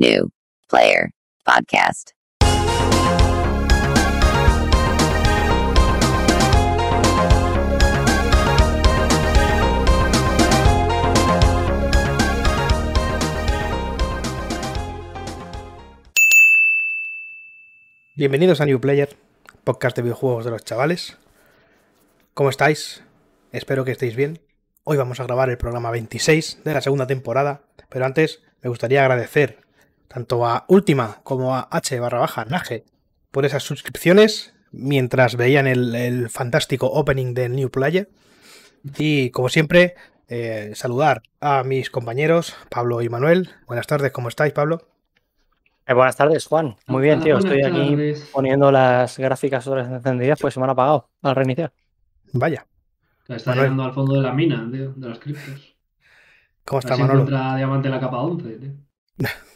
New Player Podcast. Bienvenidos a New Player, podcast de videojuegos de los chavales. ¿Cómo estáis? Espero que estéis bien. Hoy vamos a grabar el programa 26 de la segunda temporada, pero antes me gustaría agradecer tanto a Última como a H barra baja Nage por esas suscripciones mientras veían el, fantástico opening de New Player. Y como siempre, eh, saludar a mis compañeros Pablo y Manuel. Buenas tardes, ¿cómo estáis, Pablo? Eh, buenas tardes, Juan. Muy bien, tío. Estoy aquí poniendo las gráficas sobre encendidas, pues se me han apagado al reiniciar. Vaya. Está llegando al fondo de la mina, tío, de las criptos. ¿Cómo está, Manolo? encuentra diamante en la capa 11, tío.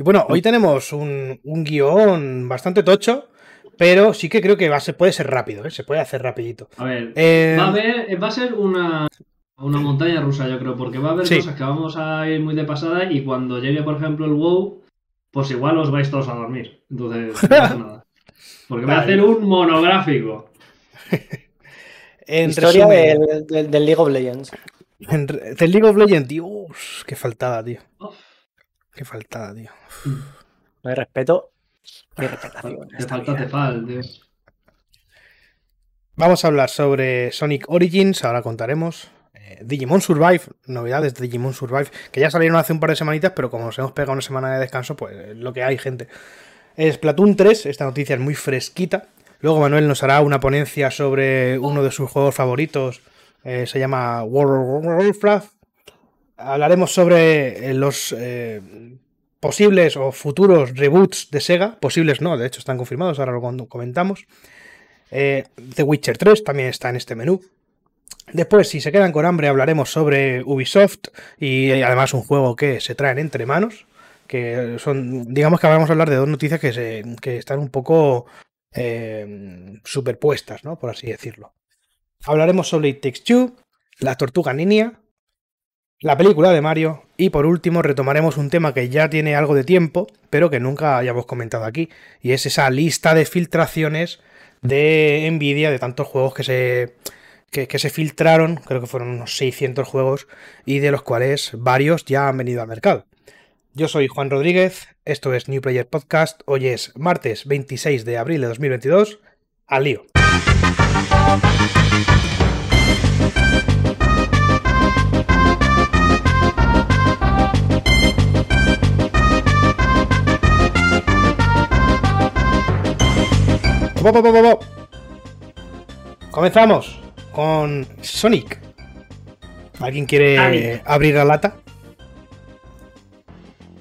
y bueno, hoy tenemos un, guion bastante tocho, pero sí que creo que va a ser, puede ser rápido, ¿eh? se puede hacer rapidito. A ver, eh, va, a va a ser una, una montaña rusa, yo creo, porque va a haber cosas que vamos a ir muy de pasada y cuando llegue, por ejemplo, el WoW, pues igual os vais todos a dormir. Entonces, no pasa nada. Porque voy a hacer un monográfico. en Historia del, del, League of Legends. del League of Legends, Dios, qué faltada, tío. Qué faltada, tío. No hay respeto. No hay respetación. Te falta, tío. Vamos a hablar sobre Sonic Origins, ahora contaremos. Eh, Digimon Survive, novedades de Digimon Survive, que ya salieron hace un par de semanitas, pero como nos hemos pegado una semana de descanso, pues lo que hay, gente. Es Platoon 3, esta noticia es muy fresquita. Luego Manuel nos hará una ponencia sobre uno de sus juegos favoritos, eh, se llama World of Warcraft. Hablaremos sobre eh, los posibles o futuros reboots de Sega, posibles no, de hecho están confirmados, ahora lo comentamos. The Witcher 3 también está en este menú. Después, si se quedan con hambre, hablaremos sobre Ubisoft y además un juego que se traen entre manos. Que son, digamos que vamos a hablar de dos noticias que, están un poco eh, superpuestas, ¿no? Por así decirlo. Hablaremos sobre It Takes Two, La Tortuga Ninja, la película de Mario. Y por último retomaremos un tema que ya tiene algo de tiempo, pero que nunca hayamos comentado aquí, y es esa lista de filtraciones de Nvidia de tantos juegos que se que, se filtraron, creo que fueron unos 600 juegos, y de los cuales varios ya han venido al mercado. Yo soy Juan Rodríguez, esto es New Player Podcast, hoy es martes 26 de abril de 2022, al lío. Comenzamos con Sonic. ¿Alguien quiere abrir la lata?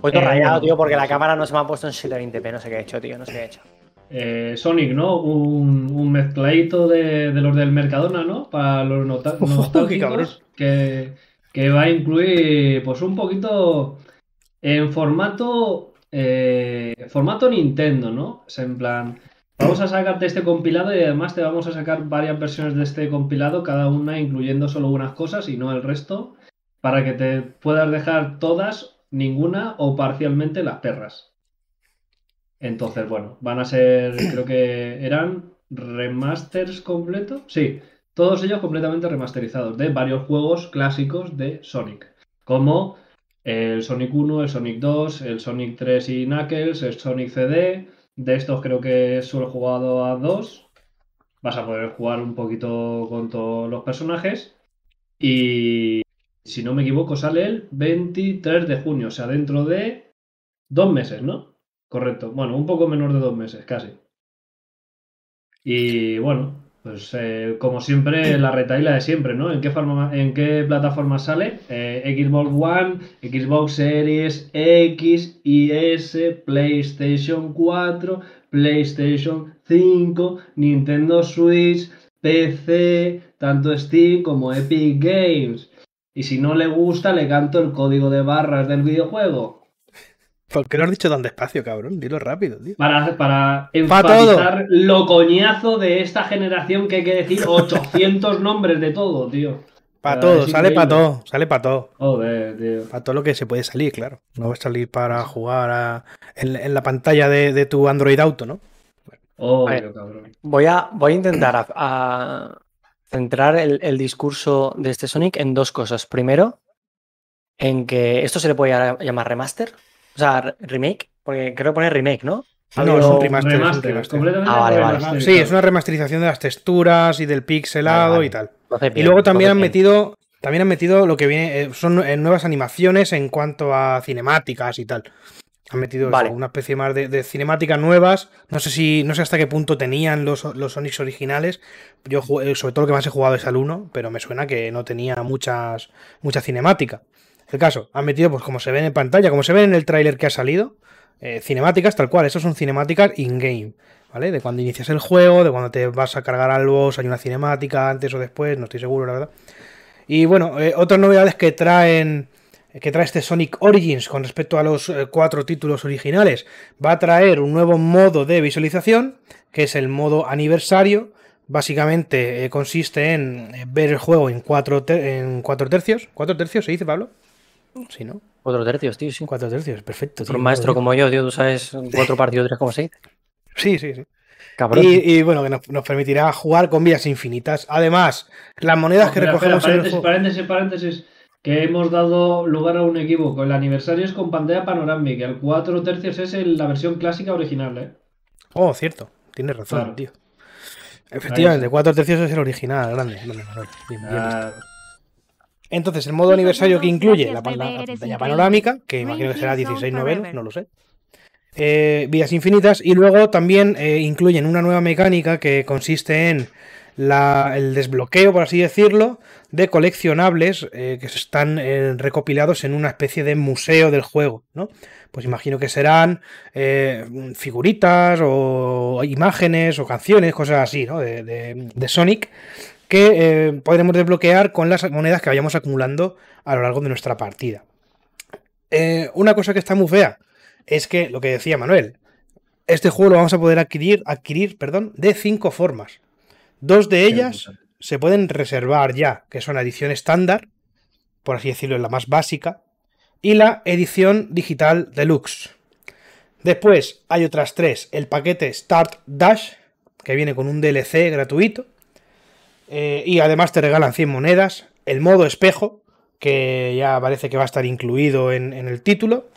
Pues eh, rayado, tío, porque la cámara no se me ha puesto en 720p, no sé qué he hecho, tío, no sé qué he hecho. Eh, Sonic, ¿no? Un, un mezcladito de, los del Mercadona, ¿no? Para los nostálgicos que, que va a incluir, pues un poquito en formato eh, formato Nintendo, ¿no? Es en plan, Vamos a sacarte este compilado y además te vamos a sacar varias versiones de este compilado, cada una incluyendo solo unas cosas y no el resto, para que te puedas dejar todas, ninguna o parcialmente las perras. Entonces, bueno, van a ser, creo que eran remasters completos. Sí, todos ellos completamente remasterizados de varios juegos clásicos de Sonic, como el Sonic 1, el Sonic 2, el Sonic 3 y Knuckles, el Sonic CD de estos creo que solo he jugado a dos. Vas a poder jugar un poquito con todos los personajes. Y si no me equivoco, sale el 23 de junio, o sea, dentro de dos meses, ¿no? Correcto. Bueno, un poco menos de dos meses, casi. Y bueno, pues eh, como siempre, la retaila de siempre, ¿no? ¿En qué, forma, en qué plataforma sale? Eh, Xbox One, Xbox Series X y S, PlayStation 4, PlayStation 5, Nintendo Switch, PC, tanto Steam como Epic Games. Y si no le gusta, le canto el código de barras del videojuego. ¿Por qué lo has dicho tan despacio, cabrón? Dilo rápido, tío. Para, para enfatizar lo coñazo de esta generación que hay que decir 800 nombres de todo, tío. Para todo, sale para todo, sale para todo. Joder, tío. Para todo lo que se puede salir, claro. No va a salir para jugar en, la pantalla de, tu Android Auto, ¿no? Oh, cabrón. Voy a, voy a intentar a, centrar el, discurso de este Sonic en dos cosas. Primero, en que esto se le puede llamar remaster, o sea, remake, porque creo poner remake, ¿no? No, es un remaster. Ah, sí, es una remasterización de las texturas y del pixelado y tal. y luego también han metido. También han metido lo que viene. Eh, son eh, nuevas animaciones en cuanto a cinemáticas y tal. Han metido una especie más de, cinemáticas nuevas. No sé si. No sé hasta qué punto tenían los, los Sonics originales. Yo eh, sobre todo lo que más he jugado es al 1, pero me suena que no tenía muchas. mucha cinemática. El caso, han metido, pues como se ven en pantalla, como se ve en el tráiler que ha salido, eh, cinemáticas tal cual, eso son cinemáticas in-game, ¿vale? De cuando inicias el juego, de cuando te vas a cargar al boss, hay una cinemática antes o después, no estoy seguro, la verdad. Y bueno, eh, otras novedades que traen que trae este Sonic Origins con respecto a los eh, cuatro títulos originales, va a traer un nuevo modo de visualización, que es el modo aniversario. Básicamente consiste en ver el juego en cuatro, en cuatro tercios. ¿Cuatro tercios se dice, Pablo? Sí, ¿no? Cuatro tercios, tío, sí. Cuatro tercios, perfecto. un maestro como yo, tío, tú sabes cuatro partidos, tres como seis. Sí, sí, sí. Cabrón. Y, bueno, que nos, permitirá jugar con vías infinitas. Además, las monedas que recogemos en el Paréntesis, paréntesis, que hemos dado lugar a un equívoco. El aniversario es con pantalla panorámica. El cuatro tercios es la versión clásica original, ¿eh? Oh, cierto. Tienes razón, tío. Efectivamente, cuatro tercios es el original, grande. bien, bien. Entonces, el modo aniversario que incluye la, pantalla panorámica, que imagino que será 16 novenos, no lo sé. Eh, vías infinitas y luego también eh, incluyen una nueva mecánica que consiste en el desbloqueo, por así decirlo, de coleccionables eh, que están recopilados en una especie de museo del juego, ¿no? Pues imagino que serán figuritas o imágenes o canciones, cosas así, ¿no? de Sonic que eh, podremos desbloquear con las monedas que vayamos acumulando a lo largo de nuestra partida. Eh, una cosa que está muy fea es que, lo que decía Manuel, este juego lo vamos a poder adquirir, adquirir perdón, de cinco formas. Dos de ellas se pueden reservar ya, que son la edición estándar, por así decirlo, la más básica, y la edición digital deluxe. Después hay otras tres, el paquete Start Dash, que viene con un DLC gratuito, eh, y además te regalan 100 monedas. El modo espejo, que ya parece que va a estar incluido en, el título.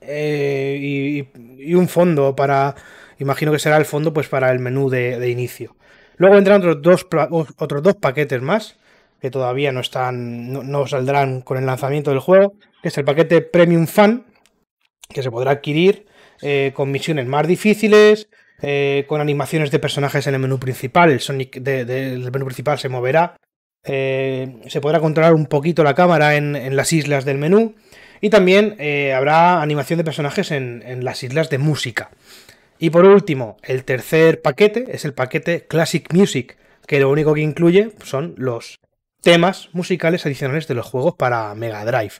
Eh, y, un fondo para. Imagino que será el fondo pues para el menú de, inicio. Luego vendrán otros dos, otros dos paquetes más. Que todavía no están. No, saldrán con el lanzamiento del juego. Que es el paquete Premium Fan. Que se podrá adquirir. Eh, con misiones más difíciles. Eh, con animaciones de personajes en el menú principal. El Sonic del menú principal se moverá. Eh, se podrá controlar un poquito la cámara en, las islas del menú. Y también eh, habrá animación de personajes en, las islas de música. Y por último, el tercer paquete es el paquete Classic Music, que lo único que incluye son los temas musicales adicionales de los juegos para Mega Drive.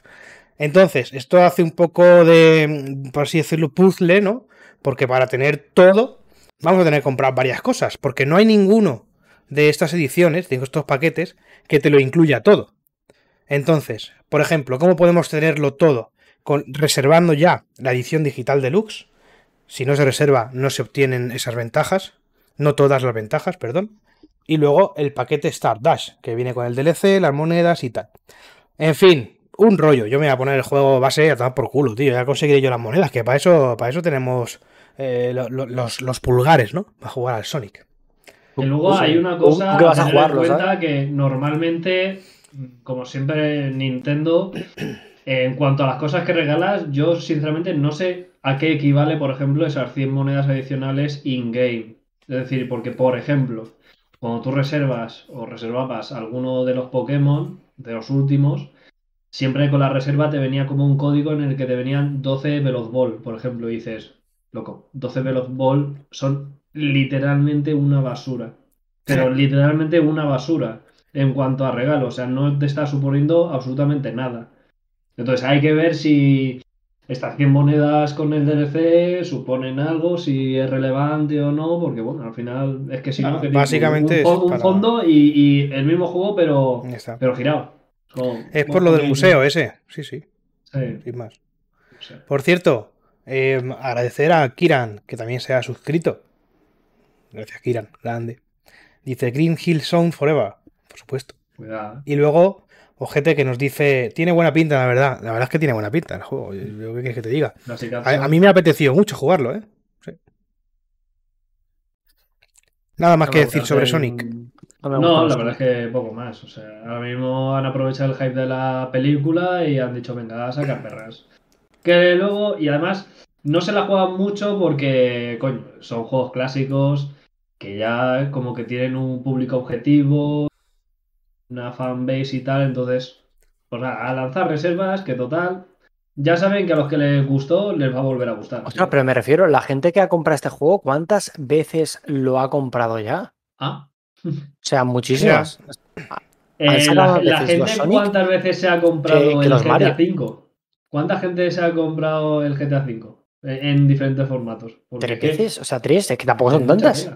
Entonces, esto hace un poco de, por así decirlo, puzzle, ¿no? Porque para tener todo vamos a tener que comprar varias cosas, porque no hay ninguno de estas ediciones, de estos paquetes, que te lo incluya todo. Entonces, por ejemplo, ¿cómo podemos tenerlo todo? Con, reservando ya la edición digital deluxe. Si no se reserva, no se obtienen esas ventajas. No todas las ventajas, perdón. Y luego el paquete Star Dash, que viene con el DLC, las monedas y tal. En fin, un rollo. Yo me voy a poner el juego base a tomar por culo, tío. Ya conseguiré yo las monedas, que para eso, para eso tenemos eh, los, pulgares, ¿no? Va a jugar al Sonic. Y luego hay una cosa que vas a tener en cuenta que normalmente, como siempre Nintendo, en cuanto a las cosas que regalas, yo sinceramente no sé a qué equivale, por ejemplo, esas 100 monedas adicionales in-game. Es decir, porque, por ejemplo, cuando tú reservas o reservabas alguno de los Pokémon, de los últimos, siempre con la reserva te venía como un código en el que te venían 12 Veloz Ball, por ejemplo, y dices, Loco, 12 Veloz Ball son literalmente una basura. Pero literalmente una basura en cuanto a regalo. O sea, no te está suponiendo absolutamente nada. Entonces hay que ver si estas 100 monedas con el DLC suponen algo, si es relevante o no, porque bueno, al final es que si no, básicamente un, un, fondo y, el mismo juego, pero, pero girado. es por lo del museo ese, sí, sí. Sin más. Por cierto, em, agradecer a Kiran, que también se ha suscrito. Gracias, Kiran, grande. Dice Green Hill Sound Forever, por supuesto. Y luego, Ojete que nos dice, tiene buena pinta, la verdad. La verdad es que tiene buena pinta el juego. ¿Qué quieres que te diga? A, mí me ha apetecido mucho jugarlo, ¿eh? Nada más que decir sobre Sonic. No, la verdad es que poco más. O sea, ahora mismo han aprovechado el hype de la película y han dicho, venga, a sacar perras. Que luego, y además, no se la juegan mucho porque, coño, son juegos clásicos que ya como que tienen un público objetivo, una fanbase y tal, entonces, pues a lanzar reservas que total, ya saben que a los que les gustó les va a volver a gustar. Ostras, pero me refiero, la gente que ha comprado este juego, ¿cuántas veces lo ha comprado ya? Ah. O sea, muchísimas. Eh, la, gente, ¿cuántas veces se ha comprado el GTA V? ¿Cuánta gente se ha comprado el GTA V? En diferentes formatos. ¿Tres veces? O sea, tres, es que tampoco son tantas.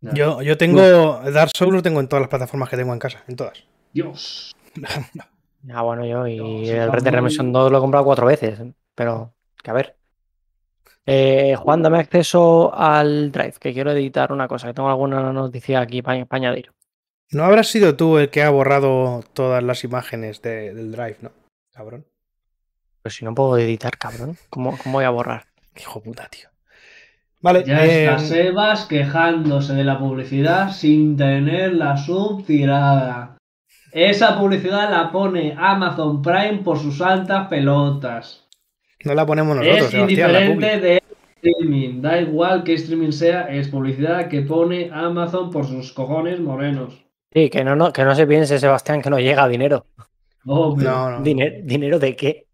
Yo, yo tengo. Dark Souls lo tengo en todas las plataformas que tengo en casa, en todas. Dios. ah, bueno, yo y el Red Dead Redemption 2 lo he comprado cuatro veces, pero que a ver. Eh, Juan, dame acceso al Drive, que quiero editar una cosa, que tengo alguna noticia aquí para, añadir. No habrás sido tú el que ha borrado todas las imágenes del Drive, ¿no? Cabrón. Pues si no puedo editar, cabrón. ¿Cómo, cómo voy a borrar? Hijo puta, tío. Vale. Ya está eh, Sebas quejándose de la publicidad sin tener la subtirada. Esa publicidad la pone Amazon Prime por sus altas pelotas. No la ponemos nosotros, Es indiferente de streaming. Da igual que streaming sea, es publicidad que pone Amazon por sus cojones morenos. Sí, que no, no, que no se piense, Sebastián, que no llega dinero. no, no. ¿Dinero, ¿Dinero de qué?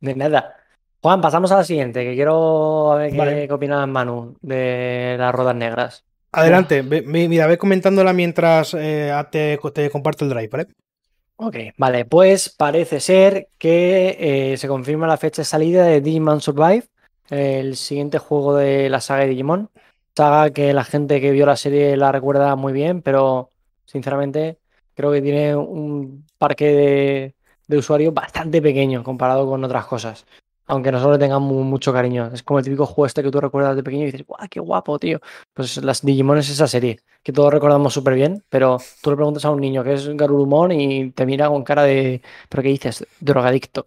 De nada. Juan, pasamos a la siguiente, que quiero ver qué, opina Manu de las ruedas negras. Adelante, mira, ve comentándola mientras eh, te, te comparto el drive, ¿vale? Ok, vale, pues parece ser que eh, se confirma la fecha de salida de Digimon Survive, el siguiente juego de la saga de Digimon. Saga que la gente que vio la serie la recuerda muy bien, pero sinceramente creo que tiene un parque de, usuarios bastante pequeño comparado con otras cosas. Aunque nosotros le tengamos mucho cariño. Es como el típico juego este que tú recuerdas de pequeño y dices, ¡guau, qué guapo, tío! Pues las Digimon es esa serie que todos recordamos súper bien, pero tú le preguntas a un niño que es Garurumon y te mira con cara de, ¿pero qué dices? Drogadicto.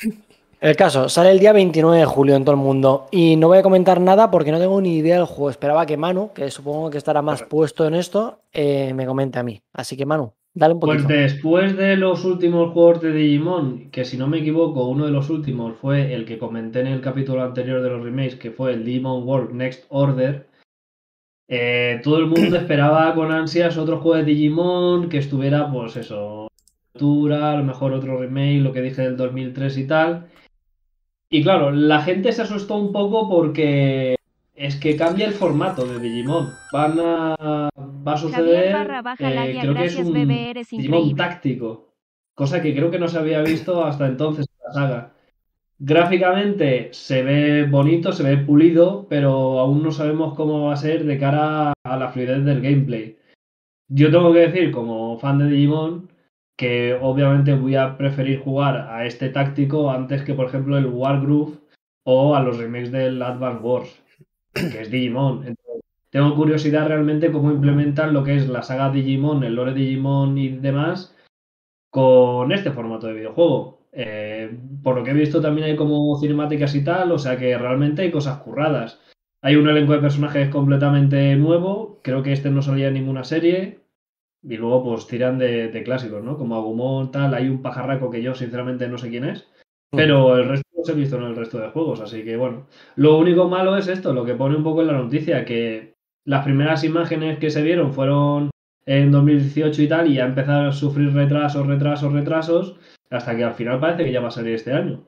El caso, sale el día 29 de julio en todo el mundo y no voy a comentar nada porque no tengo ni idea del juego. Esperaba que Manu, que supongo que estará más puesto en esto, eh, me comente a mí. Así que Manu, dale un poquito. Pues después de los últimos juegos de Digimon, que si no me equivoco, uno de los últimos fue el que comenté en el capítulo anterior de los remakes, que fue el Digimon World Next Order, eh, todo el mundo esperaba con ansias otro juego de Digimon que estuviera, pues eso, a lo mejor otro remake, lo que dije del 2003 y tal. Y claro, la gente se asustó un poco porque es que cambia el formato de Digimon. Van a, va a suceder, eh, creo que es un Digimon táctico, cosa que creo que no se había visto hasta entonces en la saga. Gráficamente se ve bonito, se ve pulido, pero aún no sabemos cómo va a ser de cara a la fluidez del gameplay. Yo tengo que decir, como fan de Digimon, que obviamente voy a preferir jugar a este táctico antes que, por ejemplo, el Wargroove o a los remakes del Advance Wars, que es Digimon. Tengo curiosidad realmente cómo implementan lo que es la saga Digimon, el lore Digimon y demás con este formato de videojuego. Eh, por lo que he visto también hay como cinemáticas y tal, o sea que realmente hay cosas curradas. Hay un elenco de personajes completamente nuevo, creo que este no salía en ninguna serie, y luego pues tiran de, clásicos, ¿no? Como Agumon, tal, hay un pajarraco que yo sinceramente no sé quién es, mm. pero el resto los he visto en el resto de juegos, así que bueno. Lo único malo es esto, lo que pone un poco en la noticia, que las primeras imágenes que se vieron fueron en 2018 y tal, y ya empezaron a sufrir retrasos, retrasos, retrasos, hasta que al final parece que ya va a salir este año.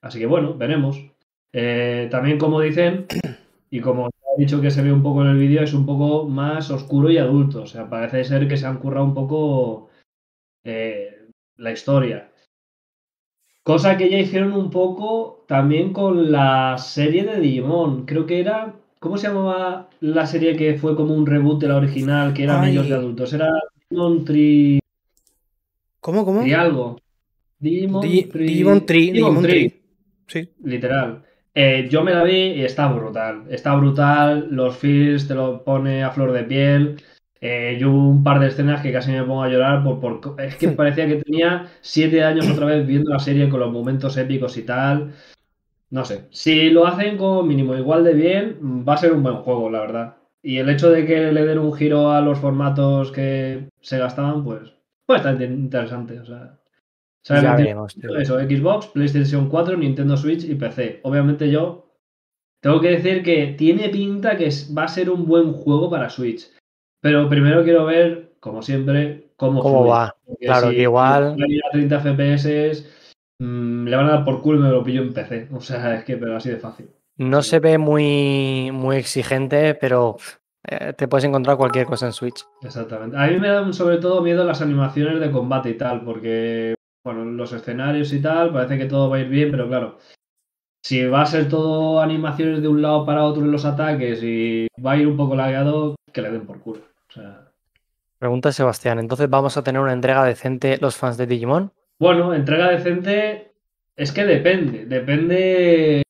Así que bueno, veremos. Eh, también como dicen, y como he dicho que se ve un poco en el vídeo, es un poco más oscuro y adulto. O sea, parece ser que se han currado un poco eh, la historia. Cosa que ya hicieron un poco también con la serie de Digimon. Creo que era. ¿Cómo se llamaba la serie que fue como un reboot de la original, que eran Ay. ellos de adultos? Era Digimon Tri. ¿Cómo, cómo? Tri algo. Digimon, Di- Tri- Digimon Tree, Digimon Tree. Tree. Sí. Literal. Eh, yo me la vi y está brutal. Está brutal. Los feels te lo pone a flor de piel. Eh, yo hubo un par de escenas que casi me pongo a llorar por, por- es que parecía que tenía siete años otra vez viendo la serie con los momentos épicos y tal. No sé. Si lo hacen como mínimo igual de bien, va a ser un buen juego, la verdad. Y el hecho de que le den un giro a los formatos que se gastaban, pues, pues está in- interesante. O sea, Ya veremos. eso, Xbox, PlayStation 4, Nintendo Switch y PC. Obviamente yo tengo que decir que tiene pinta que va a ser un buen juego para Switch. Pero primero quiero ver, como siempre, cómo, ¿Cómo fluye. va? Porque Claro, si que igual- va a ir a 30 FPS, mm, le van a dar por culo y me lo pillo en PC. O sea, es que, pero así de fácil. No se ve muy, muy exigente, pero eh, te puedes encontrar cualquier cosa en Switch. Exactamente. A mí me dan sobre todo miedo las animaciones de combate y tal, porque, bueno, los escenarios y tal, parece que todo va a ir bien, pero claro, si va a ser todo animaciones de un lado para otro en los ataques y va a ir un poco lagueado, que le den por culo. O sea, Pregunta Sebastián, entonces vamos a tener una entrega decente los fans de Digimon. Bueno, entrega decente es que depende, depende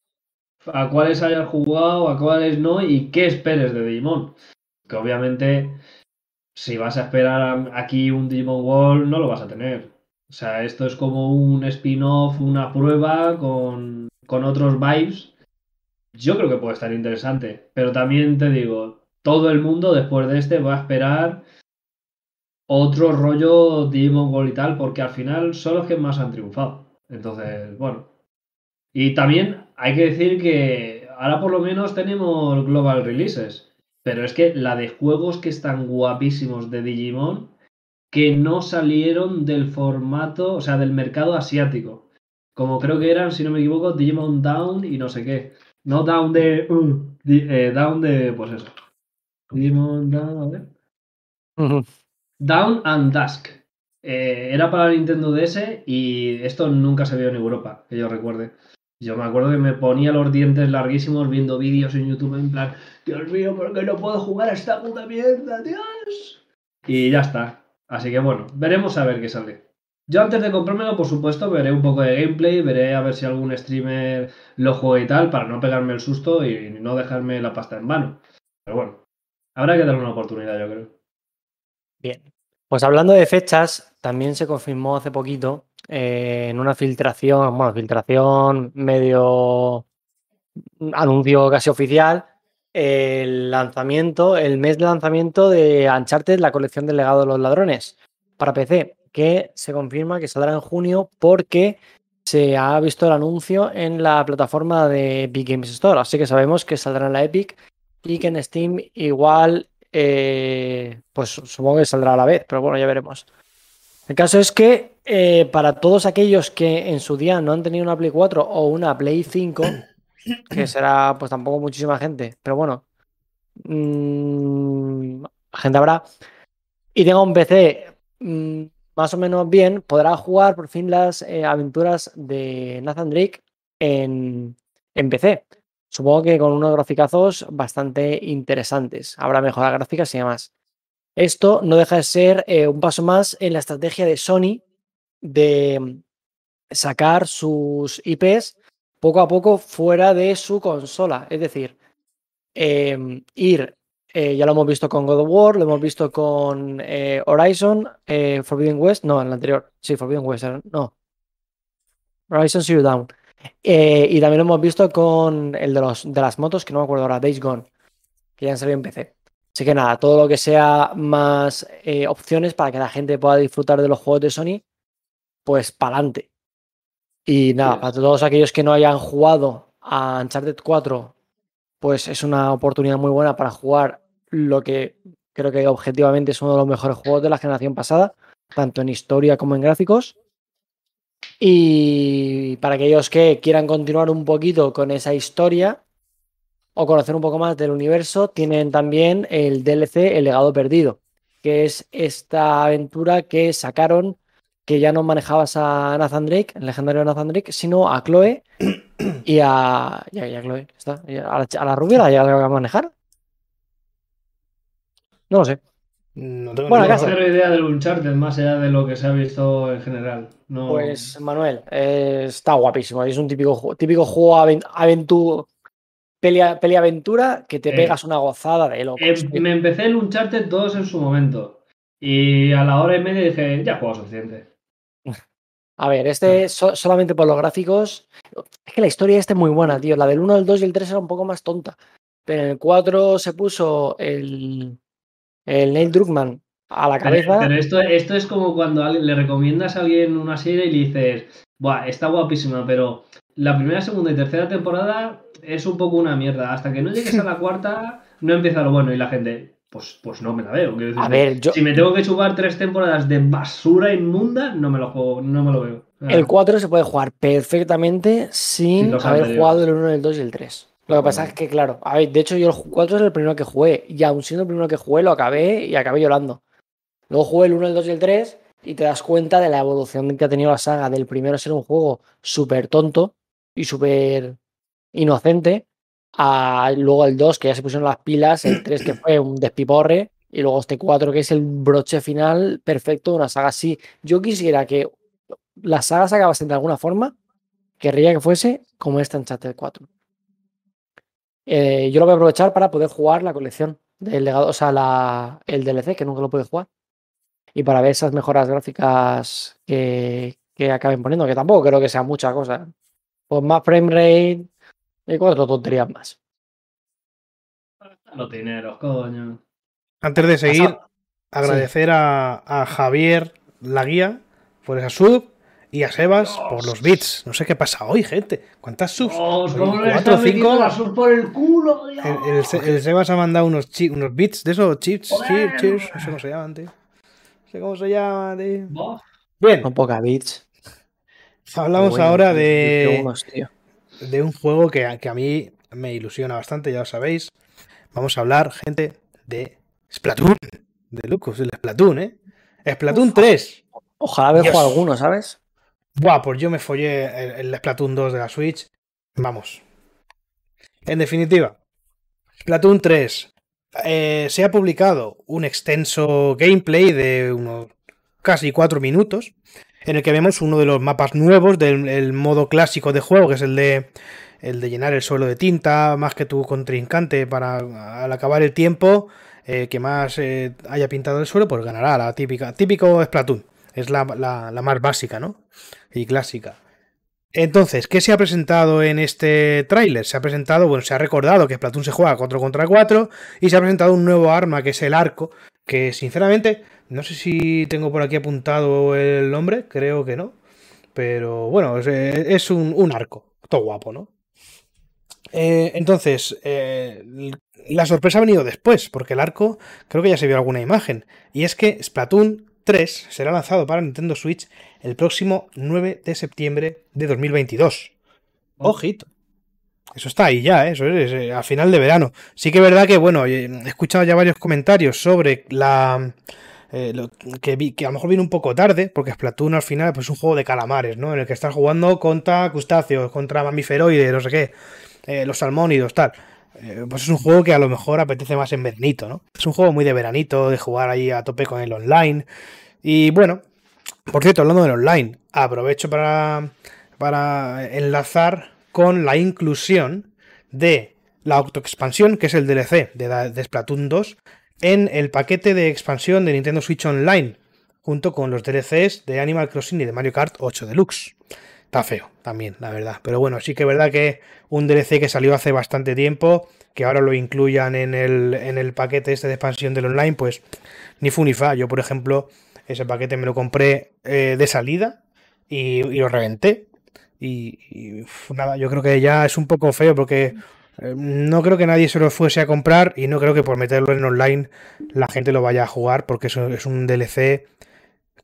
a cuáles hayas jugado, a cuáles no y qué esperes de Digimon. Que obviamente, si vas a esperar aquí un Digimon World, no lo vas a tener. O sea, esto es como un spin-off, una prueba con, con otros vibes. Yo creo que puede estar interesante. Pero también te digo, todo el mundo después de este va a esperar otro rollo Digimon World y tal, porque al final son los que más han triunfado. Entonces, bueno. Y también hay que decir que ahora por lo menos tenemos global releases. Pero es que la de juegos que están guapísimos de Digimon que no salieron del formato, o sea, del mercado asiático. Como creo que eran, si no me equivoco, Digimon Down y no sé qué. No Down de... uh, eh, down de... Pues eso. Digimon Down... A ver. Down and Dusk. Eh, era para Nintendo DS y esto nunca se vio en Europa, que yo recuerde. Yo me acuerdo que me ponía los dientes larguísimos viendo vídeos en YouTube en plan, Dios mío, ¿por qué no puedo jugar a esta puta mierda, Dios? Y ya está. Así que bueno, veremos a ver qué sale. Yo antes de comprármelo, por supuesto, veré un poco de gameplay, veré a ver si algún streamer lo juega y tal, para no pegarme el susto y no dejarme la pasta en vano. Pero bueno, habrá que darle una oportunidad, yo creo. Bien. Pues hablando de fechas, también se confirmó hace poquito eh, en una filtración, bueno, filtración medio anuncio casi oficial, el lanzamiento, el mes de lanzamiento de Uncharted, la colección del legado de los ladrones para PC, que se confirma que saldrá en junio porque se ha visto el anuncio en la plataforma de Epic Games Store, así que sabemos que saldrá en la Epic y que en Steam igual eh, pues supongo que saldrá a la vez, pero bueno, ya veremos. El caso es que eh, para todos aquellos que en su día no han tenido una Play 4 o una Play 5, que será pues tampoco muchísima gente, pero bueno, mm, gente habrá, y tenga un PC mm, más o menos bien, podrá jugar por fin las eh, aventuras de Nathan Drake en, en PC. Supongo que con unos graficazos bastante interesantes. Habrá mejoras gráficas y demás. Esto no deja de ser eh, un paso más en la estrategia de Sony de sacar sus IPs poco a poco fuera de su consola. Es decir, eh, ir, eh, ya lo hemos visto con God of War, lo hemos visto con eh, Horizon, Forbidden West, no, en el anterior, sí, Forbidden West, no. Horizon Zero Dawn. Eh, y también lo hemos visto con el de, los, de las motos, que no me acuerdo ahora, Days Gone, que ya han salido en PC. Así que nada, todo lo que sea más eh, opciones para que la gente pueda disfrutar de los juegos de Sony, pues para adelante. Y nada, para todos aquellos que no hayan jugado a Uncharted 4, pues es una oportunidad muy buena para jugar lo que creo que objetivamente es uno de los mejores juegos de la generación pasada, tanto en historia como en gráficos. Y para aquellos que quieran continuar un poquito con esa historia o conocer un poco más del universo, tienen también el DLC El legado perdido, que es esta aventura que sacaron que ya no manejabas a Nathan Drake, el legendario Nathan Drake, sino a Chloe y a. Ya, ya Chloe, está. A la, a la rubia la ya la va a manejar. No lo sé. No tengo Bueno, idea. del Uncharted más allá de lo que se ha visto en general. No, Pues Manuel, eh, está guapísimo. Es un típico, típico juego aven- aventu- pelea, aventura que te Eh, pegas una gozada de locos. Em- tío. me empecé el Uncharted 2 en su momento. Y a la hora y media dije, ya jugado suficiente. A ver, este so- solamente por los gráficos. Es que la historia este es muy buena, tío. La del 1, el 2 y el 3 era un poco más tonta. Pero en el 4 se puso el, el Neil Druckmann a la cabeza. pero esto, esto es como cuando le recomiendas a alguien una serie y le dices, Buah, está guapísima, pero la primera, segunda y tercera temporada es un poco una mierda. Hasta que no llegues a la cuarta, no empieza lo bueno. Y la gente, pues, pues no me la veo. A ver, yo, Si me tengo que chupar tres temporadas de basura inmunda, no me lo juego, no me lo veo. El 4 se puede jugar perfectamente sin haber jugado el 1, el 2 y el 3. Lo que pasa es que, claro, a ver, de hecho yo el 4 es el primero que jugué y aun siendo el primero que jugué lo acabé y acabé llorando. Luego jugué el 1, el 2 y el 3 y te das cuenta de la evolución que ha tenido la saga del primero ser un juego súper tonto y súper inocente a luego el 2 que ya se pusieron las pilas, el 3 que fue un despiporre y luego este 4 que es el broche final perfecto de una saga así. Yo quisiera que la saga se acabase de alguna forma, querría que fuese como esta Uncharted 4. Eh, yo lo voy a aprovechar para poder jugar la colección del legado, o sea, la, el DLC, que nunca lo pude jugar. Y para ver esas mejoras gráficas que, que acaben poniendo, que tampoco creo que sea mucha cosa. Pues más frame rate y cuatro tonterías más. Los dineros, coño. Antes de seguir, agradecer a, a Javier la guía por esa sub y a Sebas por los bits. No sé qué pasa hoy, gente. ¿Cuántas subs? Dios, Hoy ¿cómo le ¿Cuatro o cinco? la sur por el culo? Dios. El, el el Sebas ha mandado unos, chi- unos bits de esos chips, cheers, cheers, no sé cómo se llaman, tío. No sé cómo se llaman, tío. Bien, Con poca bits. hablamos Bueno, ahora de, unos, tío. de un juego que, a- que a mí me ilusiona bastante, ya lo sabéis. Vamos a hablar, gente, de Splatoon. De Lucas, el Splatoon, ¿eh? Splatoon Uf. 3. Ojalá Dios. jugado alguno, ¿sabes? Buah, pues yo me follé el, Splatoon 2 de la Switch. Vamos. En definitiva, Splatoon 3. eh, se ha publicado un extenso gameplay de unos casi 4 minutos. En el que vemos uno de los mapas nuevos del el modo clásico de juego, que es el de, el de llenar el suelo de tinta, más que tu contrincante para al acabar el tiempo eh, que más eh, haya pintado el suelo, pues ganará la típica, típico Splatoon. Es la, la- más básica, ¿no? Y clásica. Entonces, ¿qué se ha presentado en este tráiler? Se ha presentado, bueno, se ha recordado que Splatoon se juega 4 contra 4 y se ha presentado un nuevo arma que es el arco, que sinceramente, no sé si tengo por aquí apuntado el nombre, creo que no, pero bueno, es, es un, un arco, todo guapo, ¿no? Eh, entonces, eh, la sorpresa ha venido después, porque el arco creo que ya se vio alguna imagen, y es que Splatoon 3 será lanzado para Nintendo Switch el próximo 9 de septiembre de 2022. Ojito. Eso está ahí ya, ¿eh? eso es, eh, a final de verano. Sí que es verdad que, bueno, eh, he escuchado ya varios comentarios sobre la... eh, lo- que, vi- que a lo mejor viene un poco tarde, porque Splatoon al final pues, es un juego de calamares, ¿no? En el que estás jugando contra crustáceos, contra mamíferoides, no sé qué, eh, los salmónidos, tal. Eh, pues es un juego que a lo mejor apetece más en veranito, ¿no? Es un juego muy de veranito, de jugar ahí a tope con el online. Y bueno, por cierto, hablando del online, aprovecho para, para enlazar con la inclusión de la autoexpansión, que es el DLC de, de Splatoon 2, en el paquete de expansión de Nintendo Switch Online, junto con los DLCs de Animal Crossing y de Mario Kart 8 Deluxe. Está feo también, la verdad. Pero bueno, sí que es verdad que un DLC que salió hace bastante tiempo, que ahora lo incluyan en el, en el paquete este de expansión del online, pues ni fu ni fa. Yo, por ejemplo, ese paquete me lo compré eh, de salida y, lo reventé. Y, nada, yo creo que ya es un poco feo porque eh, no creo que nadie se lo fuese a comprar y no creo que por meterlo en online la gente lo vaya a jugar porque eso es un DLC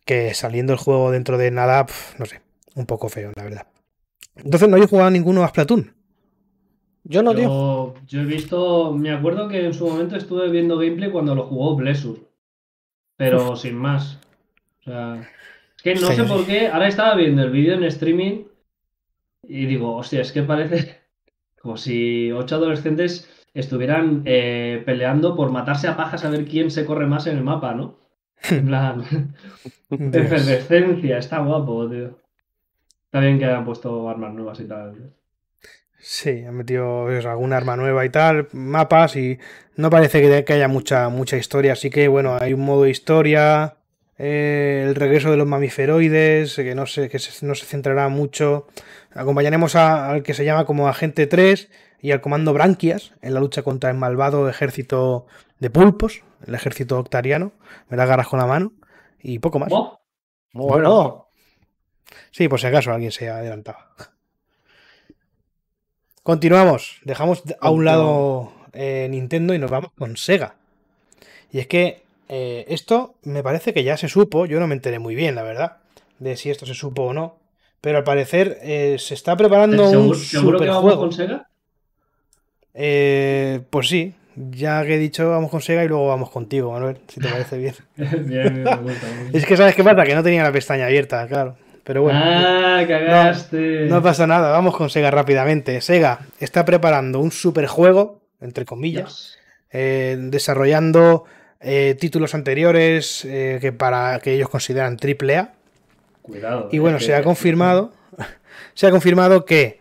que saliendo el juego dentro de nada, no sé, un poco feo, la verdad. Entonces no he jugado ninguno a Splatoon. Yo no, tío. Yo, yo he visto, me acuerdo que en su momento estuve viendo gameplay cuando lo jugó Blessur, pero sin más. O sea, Es que no sé por qué, ahora estaba viendo el vídeo en streaming y digo, hostia, es que parece como si ocho adolescentes estuvieran eh, peleando por matarse a pajas a ver quién se corre más en el mapa, ¿no? En plan, efervescencia, está guapo, tío. Está bien que hayan puesto armas nuevas y tal. Sí, han metido pues, alguna arma nueva y tal, mapas y no parece que, haya mucha, mucha historia, así que bueno, hay un modo historia, eh, el regreso de los mamiferoides, que no sé, que no se centrará mucho. Acompañaremos al que se llama como Agente 3 y al comando Branquias en la lucha contra el malvado ejército de pulpos, el ejército octariano. Me la agarras con la mano y poco más. Oh, bueno. Sí, por si acaso alguien se ha adelantado. Continuamos. Dejamos a un lado eh, Nintendo y nos vamos con Sega. Y es que eh, esto me parece que ya se supo, yo no me enteré muy bien, la verdad, de si esto se supo o no. Pero al parecer eh, se está preparando un ¿Seguro que vamos con Sega? Eh, pues sí, ya que he dicho vamos con Sega y luego vamos contigo, Manuel, si te parece bien. bien, es que sabes qué pasa, que no tenía la pestaña abierta, claro. Pero bueno. Ah, cagaste. No, pasa nada, vamos con Sega rápidamente. Sega está preparando un superjuego, entre comillas, desarrollando eh, títulos anteriores eh, que para que ellos consideran triple A. Cuidado. Y bueno, se ha confirmado. Se ha confirmado que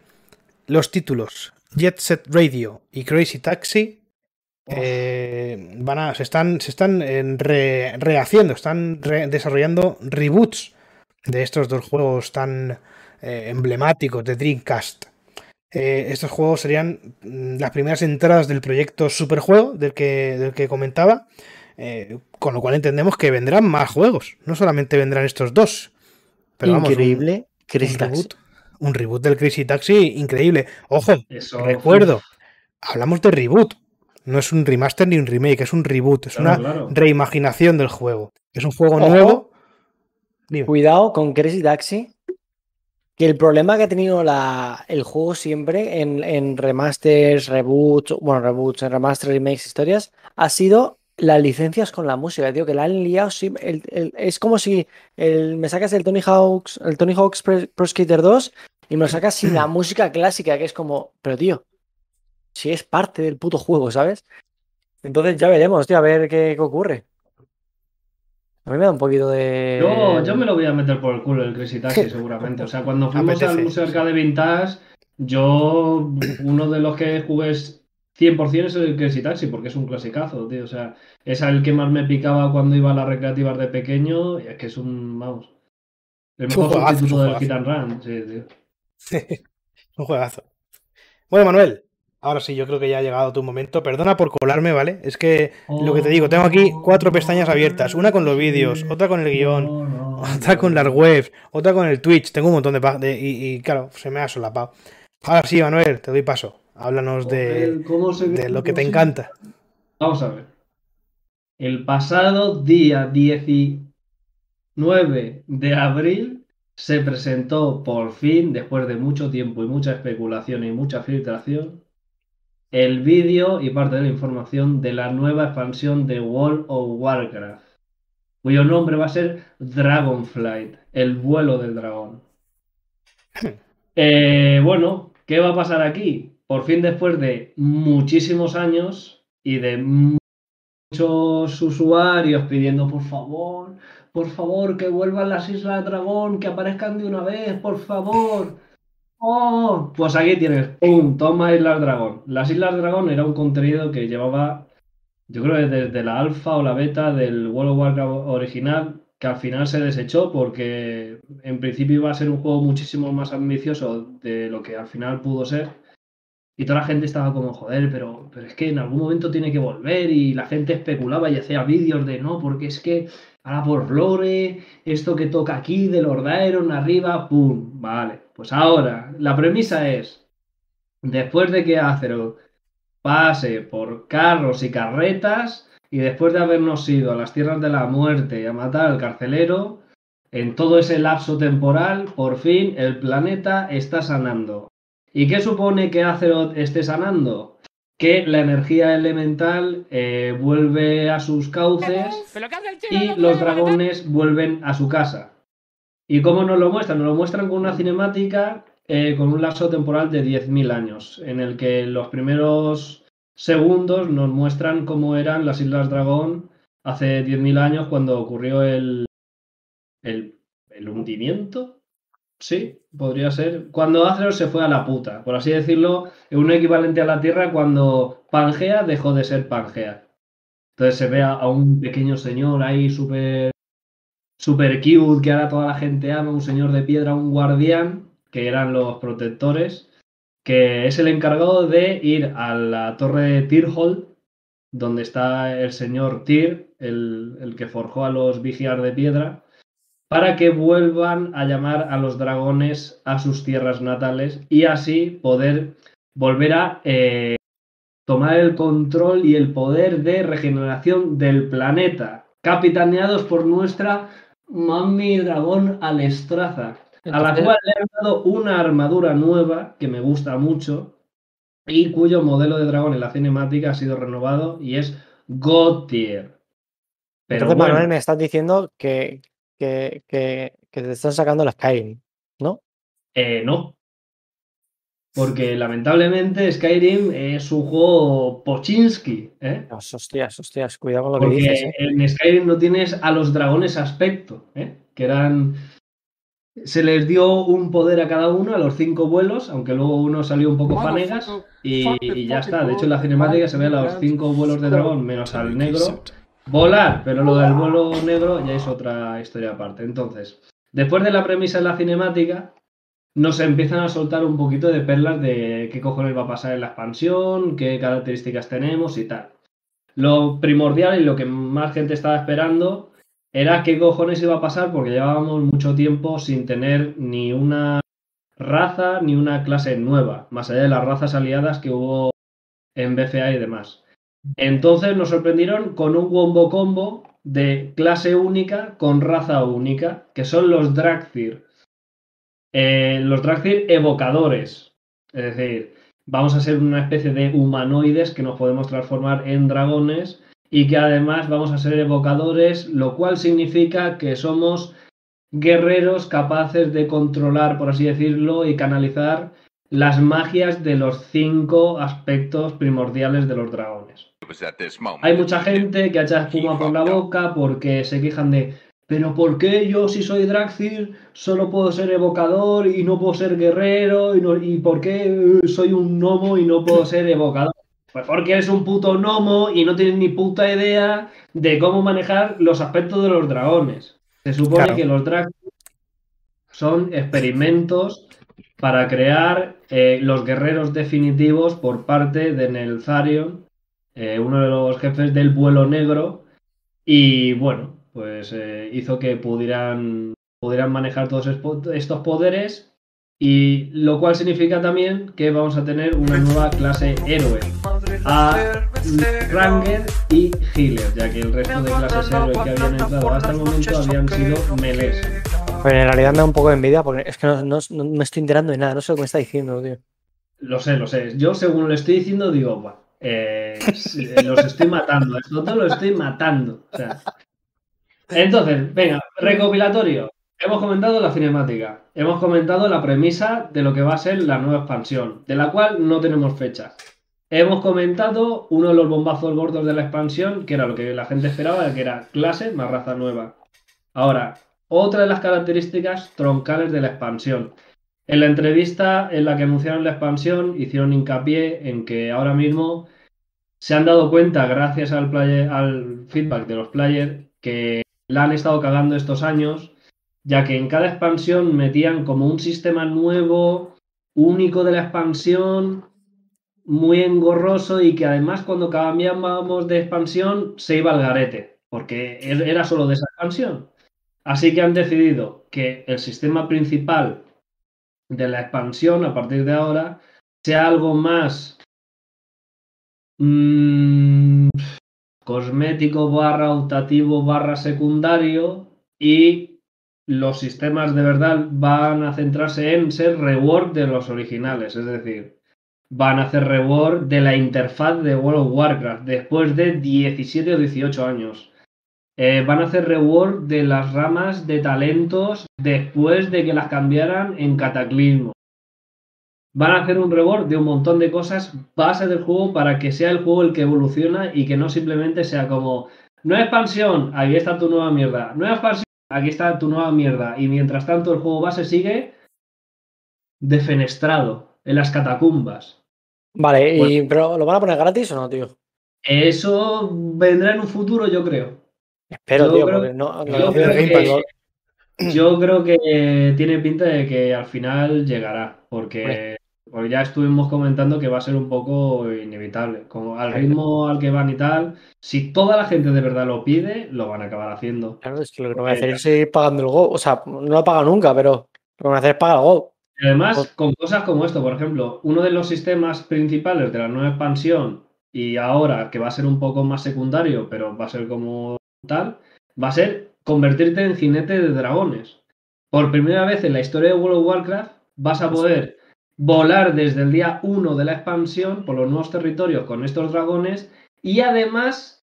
los títulos Jet Set Radio y Crazy Taxi eh, van a, se están, se están rehaciendo, están desarrollando reboots de estos dos juegos tan emblemáticos de Dreamcast. estos juegos serían mm, las primeras entradas del proyecto Superjuego del que, del que comentaba eh, con lo cual entendemos que vendrán más juegos. No solamente vendrán estos dos. Pero increíble. Vamos, un, reboot, un, reboot, del Crazy Taxi increíble. Ojo, recuerdo. Hablamos de reboot. No es un remaster ni un remake, es un reboot. Es una reimaginación del juego. Es un juego nuevo. Cuidado con Crazy Taxi. Que el problema que ha tenido la, el juego siempre en, en remasters, reboots, bueno, reboots, en remasters, remakes, historias, ha sido las licencias con la música, tío, que la han liado. es como si me sacas el Tony Hawk's, el Tony Hawk's Pro, Skater 2 y me lo sacas sin la música clásica, que es como, pero tío, si es parte del puto juego, ¿sabes? Entonces ya veremos, tío, a ver qué, ocurre. A mí me da un poquito de. Yo, yo me lo voy a meter por el culo el Crazy Taxi, seguramente. O sea, cuando fuimos al Museo de Vintage, yo, uno de los que jugué 100% es el Crazy Taxi, porque es un clasicazo, tío. O sea, es el que más me picaba cuando iba a las recreativas de pequeño. Y es que es un, vamos, el mejor sustituto del Hit and Run. Sí, tío. un juegazo. Bueno, Manuel, ahora sí, yo creo que ya ha llegado tu momento. Perdona por colarme, ¿vale? Es que lo que te digo, tengo aquí cuatro pestañas abiertas. Una con los vídeos, otra con el guion, otra con las webs, otra con el Twitch. Tengo un montón de... de y, y, claro, se me ha solapado. Ahora sí, Manuel, te doy paso. Háblanos de, de lo que te encanta. Vamos a ver. El pasado día 19 de abril se presentó por fin, después de mucho tiempo y mucha especulación y mucha filtración, el vídeo y parte de la información de la nueva expansión de World of Warcraft, cuyo nombre va a ser Dragonflight, el vuelo del dragón. Eh, bueno, ¿qué va a pasar aquí? por fin después de muchísimos años y de muchos usuarios pidiendo por favor, por favor, que vuelvan las Islas Dragón, que aparezcan de una vez, por favor. Oh, pues aquí tienes, ¡pum! Toma Islas Dragón. Las Islas Dragón era un contenido que llevaba, yo creo que desde la alfa o la beta del World of Warcraft original, que al final se desechó porque en principio iba a ser un juego muchísimo más ambicioso de lo que al final pudo ser y toda la gente estaba como, joder, pero, pero es que en algún momento tiene que volver y la gente especulaba y hacía vídeos de no, porque es que ahora por Lore, esto que toca aquí de Lord Iron arriba, pum, vale. Pues ahora, la premisa es, después de que Azeroth pase por carros y carretas y después de habernos ido a las tierras de la muerte a matar al carcelero, en todo ese lapso temporal, por fin el planeta está sanando. ¿Y qué supone que Azeroth esté sanando? Que la energía elemental eh, vuelve a sus cauces y los dragones vuelven a su casa. ¿Y cómo nos lo muestran? Nos lo muestran con una cinemática eh, con un lapso temporal de 10.000 años, en el que los primeros segundos nos muestran cómo eran las Islas Dragón hace 10.000 años cuando ocurrió el, el, el, hundimiento. Sí, podría ser. Cuando Azeroth se fue a la puta, por así decirlo, un equivalente a la Tierra cuando Pangea dejó de ser Pangea. Entonces se ve a, un pequeño señor ahí súper super cute que ahora toda la gente ama, un señor de piedra, un guardián, que eran los protectores, que es el encargado de ir a la torre de Tyrhold, donde está el señor Tyr, el, el que forjó a los vigiar de piedra, para que vuelvan a llamar a los dragones a sus tierras natales y así poder volver a eh, tomar el control y el poder de regeneración del planeta, capitaneados por nuestra Mami Dragón Alestraza, a la cual le han dado una armadura nueva que me gusta mucho y cuyo modelo de dragón en la cinemática ha sido renovado y es Gautier. Pero Entonces, bueno, Manuel, me estás diciendo que, que, que, que te están sacando la Skyrim, ¿no? Eh, no. Porque lamentablemente Skyrim es un juego Pochinski. ¿eh? Hostias, hostias, cuidado con lo Porque que dices. ¿eh? En Skyrim no tienes a los dragones aspecto, ¿eh? que eran. Se les dio un poder a cada uno, a los cinco vuelos, aunque luego uno salió un poco fanegas y, y ya está. De hecho, en la cinemática se ve a los cinco vuelos de dragón menos al negro volar, pero lo del vuelo negro ya es otra historia aparte. Entonces, después de la premisa de la cinemática, nos empiezan a soltar un poquito de perlas de qué cojones va a pasar en la expansión, qué características tenemos y tal. Lo primordial y lo que más gente estaba esperando era qué cojones iba a pasar porque llevábamos mucho tiempo sin tener ni una raza ni una clase nueva, más allá de las razas aliadas que hubo en BFA y demás. Entonces nos sorprendieron con un wombo combo de clase única con raza única, que son los Dragthir. Eh, los Dragthir evocadores. Es decir, vamos a ser una especie de humanoides que nos podemos transformar en dragones y que además vamos a ser evocadores, lo cual significa que somos guerreros capaces de controlar, por así decirlo, y canalizar las magias de los cinco aspectos primordiales de los dragones. Hay mucha gente que echa espuma por la boca porque se quejan de pero ¿por qué yo si soy Draxir solo puedo ser evocador y no puedo ser guerrero? ¿Y, no, y por qué soy un gnomo y no puedo ser evocador? Pues porque eres un puto gnomo y no tienes ni puta idea de cómo manejar los aspectos de los dragones. Se supone claro. que los Draxir son experimentos para crear eh, los guerreros definitivos por parte de Nelzarion, eh, uno de los jefes del vuelo negro. Y bueno, pues eh, hizo que pudieran, pudieran manejar todos estos poderes y lo cual significa también que vamos a tener una nueva clase héroe a Ranger y Healer, ya que el resto de clases héroes que habían entrado hasta el momento habían sido melees. Pues en realidad me da un poco de envidia porque es que no, no, no, me estoy enterando de nada, no sé lo que me está diciendo, tío. Lo sé, lo sé. Yo según lo estoy diciendo digo, bueno, eh, los estoy matando, esto todo lo estoy matando. Entonces, venga, recopilatorio. Hemos comentado la cinemática, hemos comentado la premisa de lo que va a ser la nueva expansión, de la cual no tenemos fecha. Hemos comentado uno de los bombazos gordos de la expansión, que era lo que la gente esperaba, que era clase más raza nueva. Ahora, otra de las características troncales de la expansión. En la entrevista en la que anunciaron la expansión, hicieron hincapié en que ahora mismo se han dado cuenta, gracias al, player, al feedback de los players, que la han estado cagando estos años, ya que en cada expansión metían como un sistema nuevo, único de la expansión, muy engorroso y que además cuando cambiábamos de expansión se iba al garete, porque era solo de esa expansión. Así que han decidido que el sistema principal de la expansión a partir de ahora sea algo más mmm, cosmético barra optativo barra secundario y los sistemas de verdad van a centrarse en ser reward de los originales, es decir, van a hacer reward de la interfaz de World of Warcraft después de 17 o 18 años. Eh, van a hacer rework de las ramas de talentos después de que las cambiaran en Cataclismo. Van a hacer un rework de un montón de cosas base del juego para que sea el juego el que evoluciona y que no simplemente sea como nueva expansión, aquí está tu nueva mierda, nueva expansión, aquí está tu nueva mierda y mientras tanto el juego base sigue defenestrado en las catacumbas. Vale, y, pero ¿lo van a poner gratis o no, tío? Eso vendrá en un futuro, yo creo. Espero, Yo tío, creo- porque no, no- yo creo que- Pass. Yo creo que tiene pinta de que al final llegará, porque, porque ya estuvimos comentando que va a ser un poco inevitable. Como al ritmo al que van y tal, si toda la gente de verdad lo pide, lo van a acabar haciendo. Claro, es que lo que no voy a hacer es seguir pagando el Go. O sea, no lo paga nunca, pero lo que voy a hacer es pagar el Go. Y además, con cosas como esto, por ejemplo, uno de los sistemas principales de la nueva expansión y ahora que va a ser un poco más secundario, pero va a ser como tal, va a ser convertirte en jinete de dragones. Por primera vez en la historia de World of Warcraft vas a poder volar desde el día 1 de la expansión por los nuevos territorios con estos dragones y además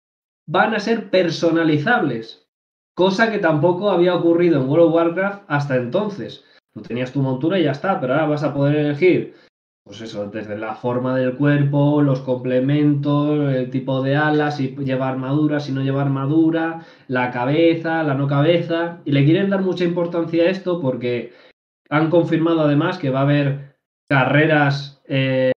van a ser personalizables, cosa que tampoco había ocurrido en World of Warcraft hasta entonces. Tú tenías tu montura y ya está, pero ahora vas a poder elegir, pues eso, desde la forma del cuerpo, los complementos, el tipo de alas, si lleva armadura, si no lleva armadura, la cabeza, la no cabeza. Y le quieren dar mucha importancia a esto porque han confirmado además que va a haber carreras eh,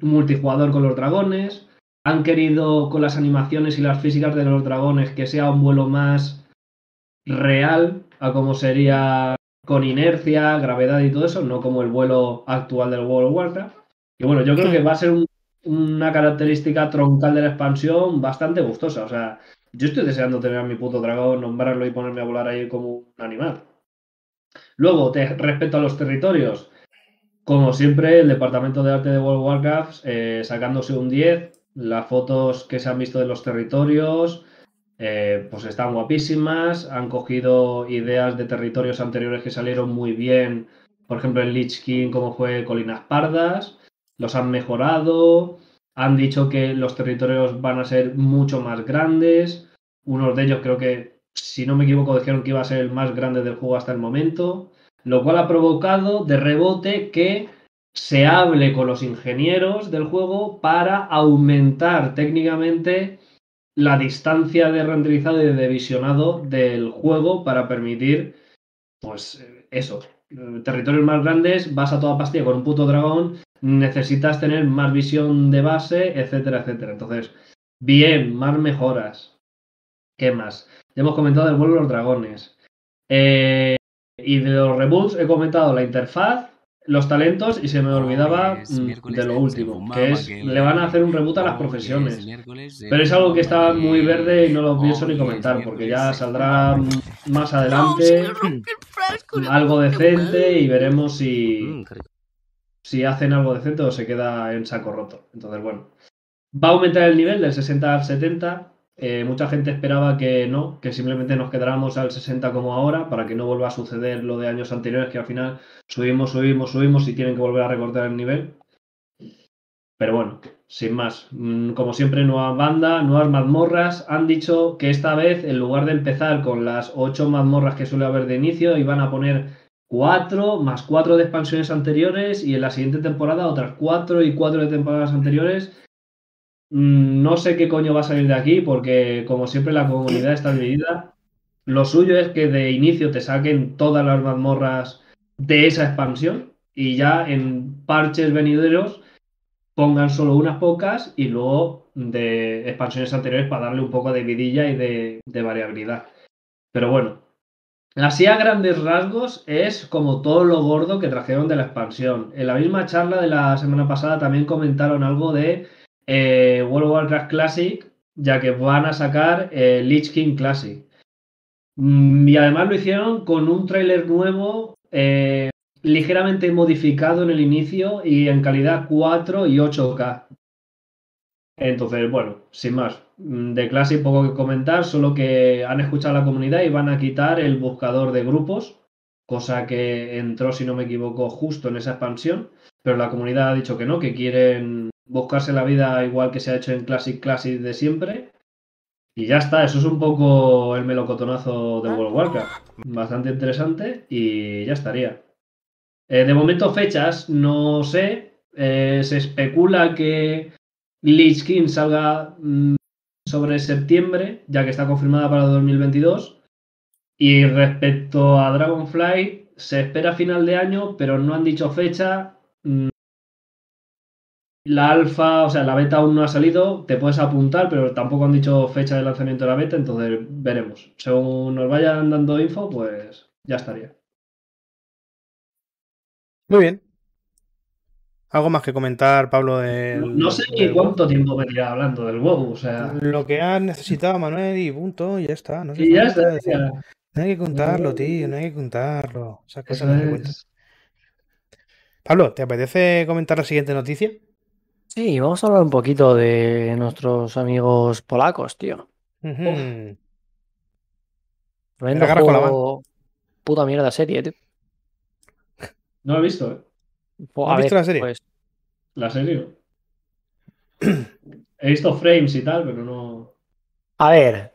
multijugador con los dragones. Han querido con las animaciones y las físicas de los dragones que sea un vuelo más real a como sería con inercia, gravedad y todo eso, no como el vuelo actual del World of Warcraft. Y bueno, yo creo que va a ser un- una característica troncal de la expansión bastante gustosa. O sea, yo estoy deseando tener a mi puto dragón, nombrarlo y ponerme a volar ahí como un animal. Luego, te- respecto a los territorios, como siempre, el departamento de arte de World of Warcraft eh, sacándose un 10. Las fotos que se han visto de los territorios, eh, pues están guapísimas. Han cogido ideas de territorios anteriores que salieron muy bien. Por ejemplo, en Lich King, como fue Colinas Pardas. Los han mejorado. Han dicho que los territorios van a ser mucho más grandes. Unos de ellos creo que, si no me equivoco, dijeron que iba a ser el más grande del juego hasta el momento. Lo cual ha provocado de rebote que se hable con los ingenieros del juego para aumentar técnicamente la distancia de renderizado y de visionado del juego para permitir, pues eh, eso, eh, territorios más grandes, vas a toda pastilla con un puto dragón, necesitas tener más visión de base, etcétera, etcétera. Entonces, bien, más mejoras. ¿Qué más? Ya hemos comentado el vuelo de los dragones. Eh, y de los reboots he comentado la interfaz, los talentos y se me olvidaba mm, de lo último, que es le van a hacer un reboot a las profesiones. Pero es algo que está muy verde y no lo pienso ni comentar, porque ya saldrá más adelante algo decente y veremos si, Mm, si hacen algo decente o se queda en saco roto. Entonces, bueno. Va a aumentar el nivel del 60 al 70. Eh, mucha gente esperaba que no, que simplemente nos quedáramos al 60 como ahora, para que no vuelva a suceder lo de años anteriores, que al final subimos, subimos, subimos y tienen que volver a recortar el nivel. Pero bueno, sin más. Mm, Como siempre, nueva banda, nuevas mazmorras. Han dicho que esta vez, en lugar de empezar con las 8 mazmorras que suele haber de inicio, iban a poner 4 más 4 de expansiones anteriores y en la siguiente temporada otras 4 y 4 de temporadas anteriores. Mm, No sé qué coño va a salir de aquí porque, como siempre, la comunidad está dividida. Lo suyo es que de inicio te saquen todas las mazmorras de esa expansión y ya en parches venideros pongan solo unas pocas y luego de expansiones anteriores para darle un poco de vidilla y de, de variabilidad. Pero bueno, así a grandes rasgos es como todo lo gordo que trajeron de la expansión. En la misma charla de la semana pasada también comentaron algo de eh, World of Warcraft Classic, ya que van a sacar eh, King Classic. Mm, Y además lo hicieron con un tráiler nuevo, eh, ligeramente modificado en el inicio y en calidad 4 y 8K. Entonces, bueno, sin más. mm, De Classic poco que comentar, solo que han escuchado a la comunidad y van a quitar el buscador de grupos, cosa que entró, si no me equivoco, justo en esa expansión, pero la comunidad ha dicho que no, que quieren buscarse la vida igual que se ha hecho en Classic Classic de siempre. Y ya está, eso es un poco el melocotonazo de World of Warcraft. Bastante interesante y ya estaría. Eh, de momento fechas, no sé. Eh, se especula que Lich King salga mm, sobre septiembre, ya que está confirmada para 2022. Y respecto a Dragonfly, se espera final de año, pero no han dicho fecha. Mm, la alfa, o sea, la beta aún no ha salido, te puedes apuntar, pero tampoco han dicho fecha de lanzamiento de la beta, entonces veremos. Según nos vayan dando info, pues ya estaría. Muy bien. ¿Algo más que comentar, Pablo? No sé ni cuánto tiempo me hablando del WoW, o sea... Lo que has necesitado, Manuel, y punto, y ya está. No, y ya está, no hay que contarlo, tío, no hay que contarlo. Esas cosas no se Pablo, ¿te apetece comentar la siguiente noticia? Sí, vamos a hablar un poquito de nuestros amigos polacos, tío. Uh Puta mierda serie, tío. No lo he visto, ¿eh? Pues, ¿Has visto la serie? Pues... La serie. he visto frames y tal, pero no. A ver.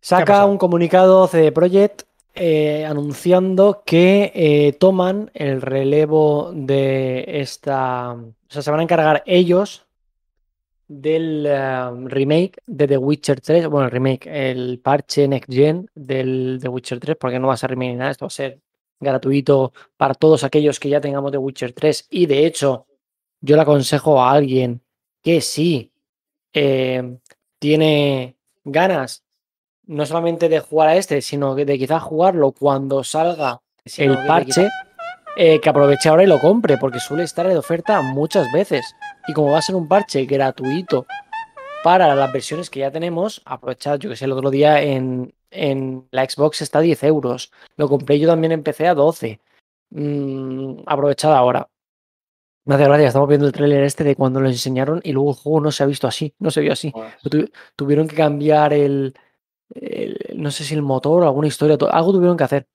Saca un comunicado CD Projekt eh, anunciando que eh, toman el relevo de esta. O sea, se van a encargar ellos del eh, remake de The Witcher 3. Bueno, el remake, el parche Next Gen del The Witcher 3, porque no va a ser remake ni nada, esto va a ser gratuito para todos aquellos que ya tengamos The Witcher 3. Y de hecho, yo le aconsejo a alguien que sí tiene ganas no solamente de jugar a este, sino de quizás jugarlo cuando salga el parche, eh, que aproveche ahora y lo compre, porque suele estar de oferta muchas veces. Y como va a ser un parche gratuito para las versiones que ya tenemos, aprovechad, yo que sé, el otro día en, en la Xbox está a 10 euros. Lo compré yo también en PC a 12. Mm, aprovechad ahora. Me hace gracia, estamos viendo el tráiler este de cuando lo enseñaron y luego el juego no se ha visto así, no se vio así. tuvieron que cambiar el, no sé si el motor o alguna historia, algo tuvieron que hacer.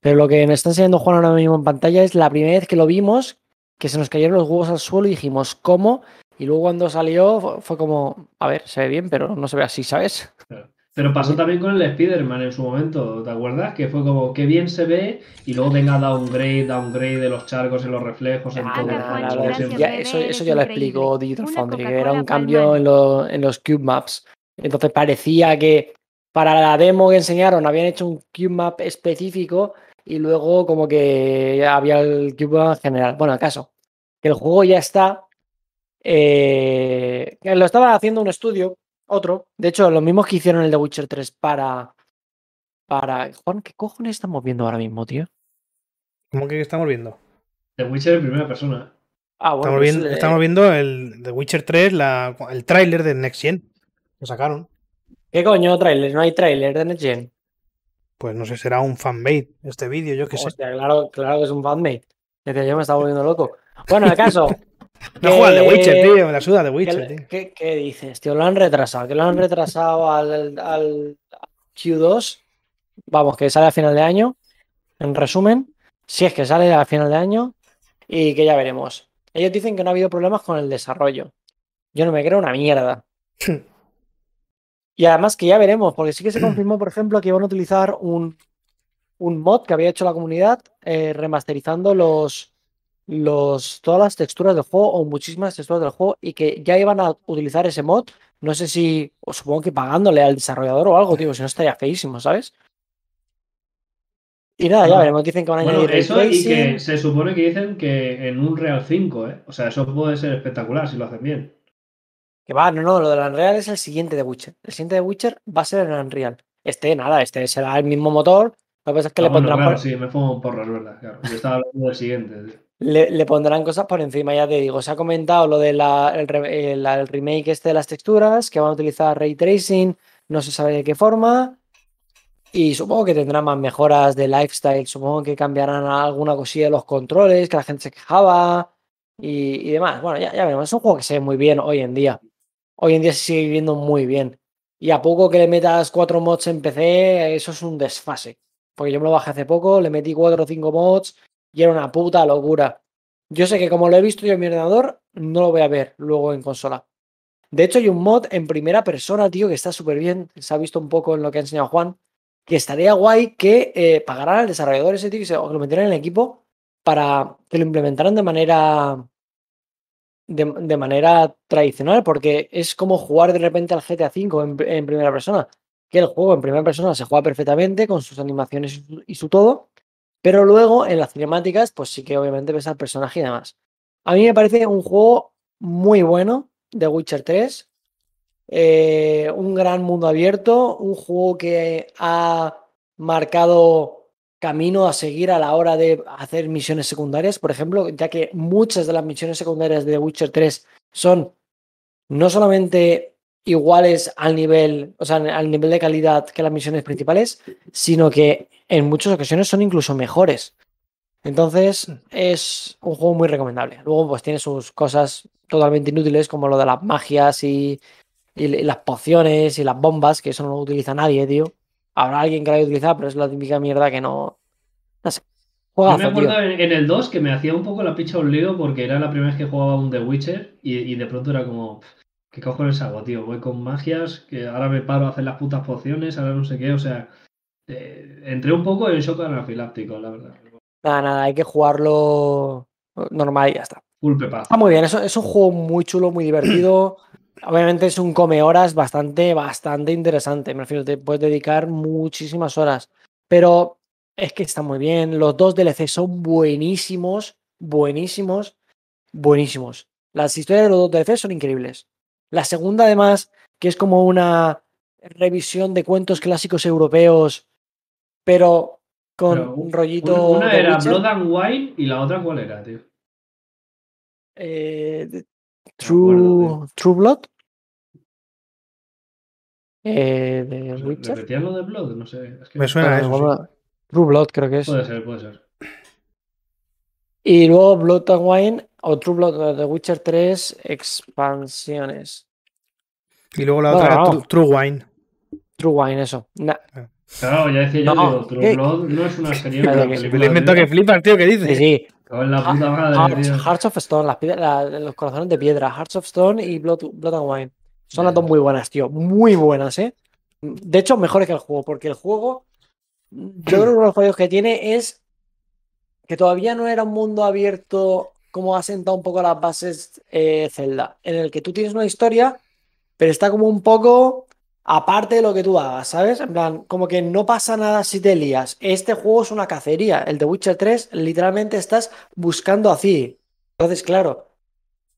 Pero lo que me está enseñando Juan ahora mismo en pantalla es la primera vez que lo vimos, que se nos cayeron los huevos al suelo y dijimos, ¿cómo? Y luego cuando salió fue como, a ver, se ve bien, pero no se ve así, ¿sabes? Pero pasó también con el Spider-Man en su momento, ¿te acuerdas? Que fue como, qué bien se ve, y luego venga downgrade, downgrade de los charcos en los reflejos, en ah, todo. eso, eso, ya lo explicó Digital Foundry, que era un cambio en, en los Cube Maps. Entonces parecía que para la demo que enseñaron habían hecho un cube map específico y luego como que había el cube map general. Bueno, acaso, que el juego ya está. Eh, lo estaba haciendo un estudio, otro. De hecho, los mismos que hicieron el de Witcher 3 para. Para. Juan, ¿qué cojones estamos viendo ahora mismo, tío? ¿Cómo que estamos viendo? The Witcher en primera persona. Ah, bueno, estamos, viendo, estamos viendo el The Witcher 3, el tráiler de Next Gen que sacaron. ¿Qué coño trailer? ¿No hay trailer de Next Gen? Pues no sé, será un fanmade este vídeo, yo qué sé. Claro, claro que es un fanmade. Desde yo me estaba volviendo loco. Bueno, ¿acaso? no juega de Witcher, tío, me la suda de Witcher, ¿qué, tío. ¿qué, dices, tío? Lo han retrasado, que lo han retrasado al, al Q2. Vamos, que sale a final de año. En resumen, si es que sale a final de año y que ya veremos. Ellos dicen que no ha habido problemas con el desarrollo. Yo no me creo una mierda. Y además que ya veremos, porque sí que se confirmó, por ejemplo, que iban a utilizar un, un mod que había hecho la comunidad eh, remasterizando los, los, todas las texturas del juego o muchísimas texturas del juego y que ya iban a utilizar ese mod. No sé si, o supongo que pagándole al desarrollador o algo, tío, si no estaría feísimo, ¿sabes? Y nada, ya veremos, dicen que van a añadir eso y que se supone que dicen que en un Real 5, ¿eh? O sea, eso puede ser espectacular si lo hacen bien. Que va, no, no, lo del Unreal es el siguiente de Witcher. El siguiente de Witcher va a ser el Unreal. Este, nada, este será el mismo motor. Lo que pasa es que le ah, pondrán. Claro, sí, me pongo porro, es verdad. Claro. Yo estaba hablando del siguiente. Le, pondrán cosas por encima, ya te digo. Se ha comentado lo del el, remake este de las texturas, que van a utilizar ray tracing, no se sabe de qué forma. Y supongo que tendrán más mejoras de lifestyle. Supongo que cambiarán alguna cosilla de los controles, que la gente se quejaba y, y demás. Bueno, ya, ya veremos. Es un juego que se ve muy bien hoy en día hoy en día se sigue viviendo muy bien. Y a poco que le metas cuatro mods en PC, eso es un desfase. Porque yo me lo bajé hace poco, le metí cuatro o cinco mods y era una puta locura. Yo sé que como lo he visto yo en mi ordenador, no lo voy a ver luego en consola. De hecho, hay un mod en primera persona, tío, que está súper bien. Se ha visto un poco en lo que ha enseñado Juan. Que estaría guay que eh, pagaran al desarrollador ese tío se, o que lo metieran en el equipo para que lo implementaran de manera. De, de manera tradicional, porque es como jugar de repente al GTA V en, en primera persona. Que el juego en primera persona se juega perfectamente con sus animaciones y su, todo, pero luego en las cinemáticas, pues sí que obviamente ves al personaje y demás. A mí me parece un juego muy bueno, de Witcher 3. Eh, un gran mundo abierto, un juego que ha marcado camino a seguir a la hora de hacer misiones secundarias, por ejemplo, ya que muchas de las misiones secundarias de Witcher 3 son no solamente iguales al nivel, o sea, al nivel de calidad que las misiones principales, sino que en muchas ocasiones son incluso mejores. Entonces es un juego muy recomendable. Luego pues tiene sus cosas totalmente inútiles como lo de las magias y, y, las pociones y las bombas, que eso no lo utiliza nadie, tío. Habrá alguien que lo haya utilizado, pero es la típica mierda que no... No sé. Juegazo, Yo me acuerdo en, en, el 2 que me hacía un poco la picha un lío porque era la primera vez que jugaba un The Witcher y, y de pronto era como... ¿Qué cojones hago, tío? Voy con magias, que ahora me paro a hacer las putas pociones, ahora no sé qué, o sea... Eh, entré un poco en shock anafiláctico, la verdad. Nada, nada, hay que jugarlo normal y ya está. Full pepa. Está muy bien, es, es un juego muy chulo, muy divertido. Obviamente es un come horas bastante, bastante interesante. Me refiero, te puedes dedicar muchísimas horas. Pero es que está muy bien. Los dos DLC son buenísimos, buenísimos, buenísimos. Las historias de los dos DLC son increíbles. La segunda, además, que es como una revisión de cuentos clásicos europeos, pero con Pero un rollito. Una de era Witcher. Blood and Wine y la otra ¿cuál era, tío? Eh, True, True Blood. Eh, de Re- Witcher. ¿Repetían lo de Blood? No sé. es que- Me suena Ah, eso. True Blood creo que es. Puede ser, puede ser. Y luego Blood and Wine o True Blood de Witcher 3 expansiones. Y luego la otra era. True, True Wine. True Wine, eso. Na- Claro, ya decía yo, No, digo, True ¿qué? Blood no es una serie. Me lo he inventado tío. que flipas, tío, ¿qué dices? sí, sí. La puta madre, Hearts, tío. Hearts of Stone, las pide- la- los corazones de piedra. Hearts of Stone y Blood, Blood and Wine. Son las dos muy buenas, tío. Muy buenas, ¿eh? De hecho, mejores que el juego, porque el juego, yo creo que uno de los fallos que tiene es que todavía no era un mundo abierto como ha sentado un poco las bases eh, Zelda, en el que tú tienes una historia, pero está como un poco aparte de lo que tú hagas, ¿sabes? En plan, como que no pasa nada si te lías. Este juego es una cacería. El de Witcher 3, literalmente estás buscando a Ciri. Entonces, claro,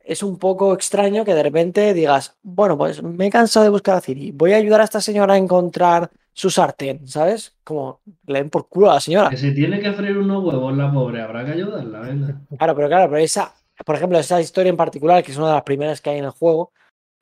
es un poco extraño que de repente digas, bueno, pues me he cansado de buscar a Ciri. Voy a ayudar a esta señora a encontrar su sartén, ¿sabes? Como le den por culo a la señora. Que si tiene que freír unos huevos la pobre, habrá que ayudarla, venga. Claro, pero claro, pero esa, por ejemplo, esa historia en particular, que es una de las primeras que hay en el juego.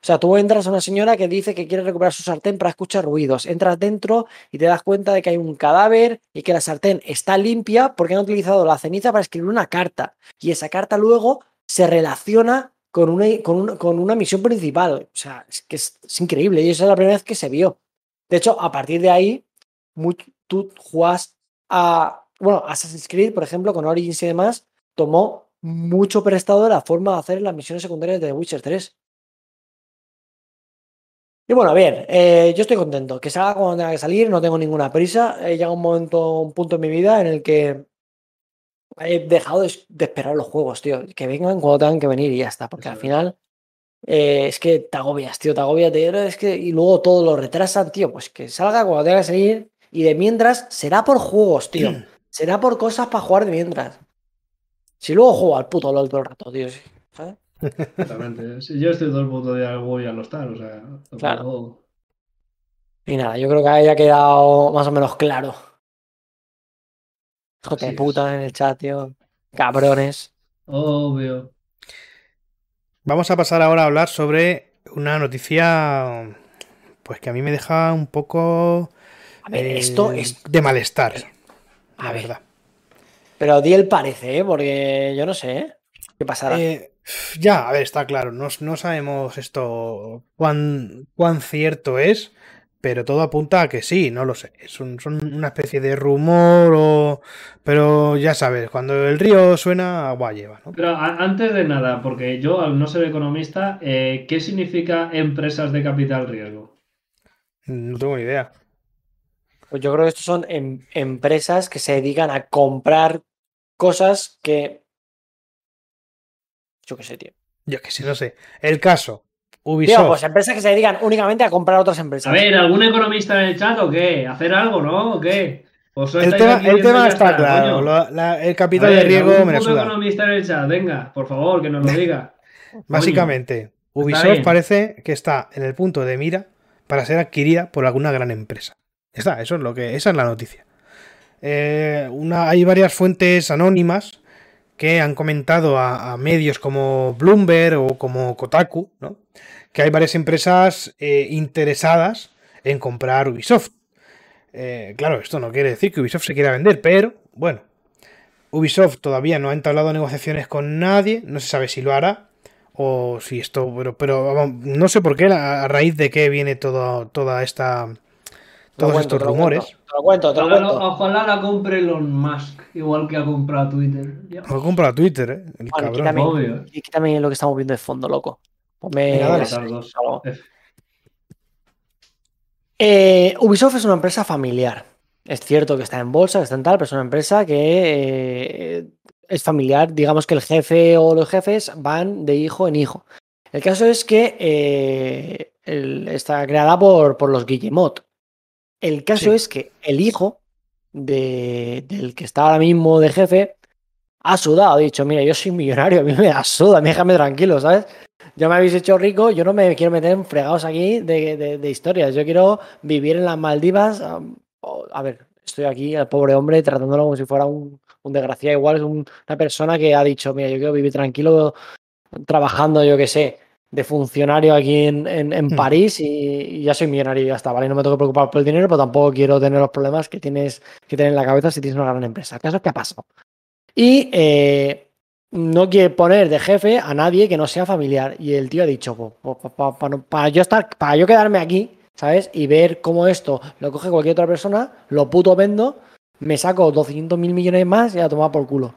O sea, tú entras a una señora que dice que quiere recuperar su sartén para escuchar ruidos. Entras dentro y te das cuenta de que hay un cadáver y que la sartén está limpia porque han utilizado la ceniza para escribir una carta. Y esa carta luego se relaciona con una, con una, con una misión principal. O sea, es que es, increíble. Y esa es la primera vez que se vio. De hecho, a partir de ahí, tú juegas a. Bueno, Assassin's Creed, por ejemplo, con Origins y demás, tomó mucho prestado de la forma de hacer las misiones secundarias de The Witcher 3. Y bueno, bien, eh, yo estoy contento. Que salga cuando tenga que salir, no tengo ninguna prisa. He llegado un momento, un punto en mi vida en el que he dejado de, de esperar los juegos, tío. Que vengan cuando tengan que venir y ya está. Porque al final eh, es que te agobias, tío, te agobias. Te, es que, y luego todo lo retrasan, tío. Pues que salga cuando tenga que salir. Y de mientras, será por juegos, tío. Será por cosas para jugar de mientras. Si luego juego al puto LOL todo el rato, tío. sí, ¿sabes? Exactamente. Si yo estoy todo el puto día al WoW y al Hostal, o sea. tampoco- Claro. Y nada, yo creo que haya quedado más o menos claro. Hijos de puta en el chat, tío. Cabrones. Obvio. Vamos a pasar ahora a hablar sobre una noticia pues que a mí me deja un poco A ver, eh, esto es. de malestar, A la ver, verdad. pero di el parece, ¿eh? Porque yo no sé, ¿eh? ¿Qué pasará? Eh, ya, a ver, está claro, no, no sabemos esto cuán, cuán cierto es, pero todo apunta a que sí, no lo sé. Son, son una especie de rumor o... Pero ya sabes, cuando el río suena, agua lleva, ¿no? Pero antes de nada, porque yo al no ser economista, eh, ¿qué significa empresas de capital riesgo? No tengo ni idea. Pues yo creo que estos son em, empresas que se dedican a comprar cosas que... Yo qué sé, tío. Yo qué sé, no sé. El caso, Ubisoft. Tío, pues empresas que se dedican únicamente a comprar otras empresas. A ver, ¿algún economista en el chat o qué? ¿Hacer algo, no? ¿O qué? Pues el tema, el tema está, claro. el capital de riesgo me la economista en el chat, venga, por favor, que nos lo diga. Básicamente, Ubisoft parece que está en el punto de mira para ser adquirida por alguna gran empresa. Está, eso es lo que, esa es la noticia. Eh, una, hay varias fuentes anónimas que han comentado a, medios como Bloomberg o como Kotaku, ¿no? que hay varias empresas eh, interesadas en comprar Ubisoft. Eh, claro, esto no quiere decir que Ubisoft se quiera vender, pero bueno, Ubisoft todavía no ha entablado negociaciones con nadie, no se sabe si lo hará o si esto, pero, pero no sé por qué, a, raíz de qué viene toda esta todos estos rumores. Te lo cuento, te lo cuento. Ojalá, la compre Elon Musk, igual que ha comprado Twitter. Ha comprado Twitter, ¿eh? El cabrón. Quítame, Obvio. quítame lo que estamos viendo de fondo, loco. Eh, Ubisoft es una empresa familiar. Es cierto que está en bolsa, que está en tal, pero es una empresa que eh, es familiar. Digamos que el jefe o los jefes van de hijo en hijo. El caso es que eh, está creada por, por los Guillemot. El caso es que el hijo del que está ahora mismo de jefe ha sudado, ha dicho, mira, yo soy millonario, a mí me da suda, déjame tranquilo, ¿sabes? Ya me habéis hecho rico, yo no me quiero meter en fregados aquí de, historias, yo quiero vivir en las Maldivas. A ver, estoy aquí, al pobre hombre, tratándolo como si fuera un, un desgraciado, igual es una persona que ha dicho, mira, yo quiero vivir tranquilo trabajando, yo qué sé, de funcionario aquí en, hmm. París y, ya soy millonario y ya está, ¿vale? No me tengo que preocupar por el dinero, pero tampoco quiero tener los problemas que tienes que tener en la cabeza si tienes una gran empresa. Caso es que ha pasado. Y eh, no quiere poner de jefe a nadie que no sea familiar. Y el tío ha dicho, pues, pues, pues, para, yo estar, para yo quedarme aquí, ¿sabes? Y ver cómo esto lo coge cualquier otra persona, lo puto vendo, me saco 200 mil millones más y a tomar por culo.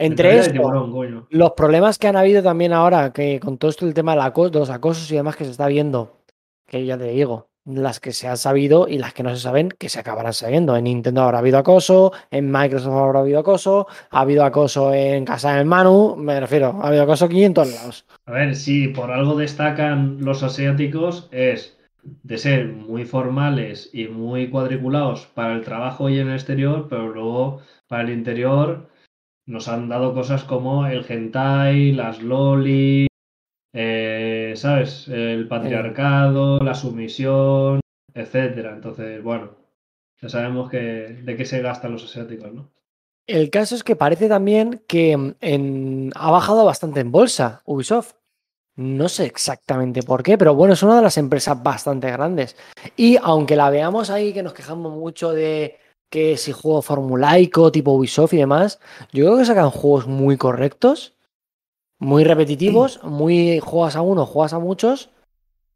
Entre esto, los problemas que han habido también ahora, que con todo esto el tema de los acosos y demás que se está viendo, que ya te digo, las que se han sabido y las que no se saben, que se acabarán sabiendo. En Nintendo habrá habido acoso, en Microsoft habrá habido acoso, ha habido acoso en casa del Manu, me refiero, ha habido acoso aquí en todos lados. A ver, si por algo destacan los asiáticos es de ser muy formales y muy cuadriculados para el trabajo y en el exterior, pero luego para el interior nos han dado cosas como el hentai, las loli, eh, ¿sabes? El patriarcado, la sumisión, etcétera. Entonces, bueno, ya sabemos que, de qué se gastan los asiáticos, ¿no? El caso es que parece también que en, ha bajado bastante en bolsa Ubisoft. No sé exactamente por qué, pero bueno, es una de las empresas bastante grandes. Y aunque la veamos ahí, que nos quejamos mucho de que si juego formulaico, tipo Ubisoft y demás, yo creo que sacan juegos muy correctos, muy repetitivos, muy juegas a uno, juegas a muchos,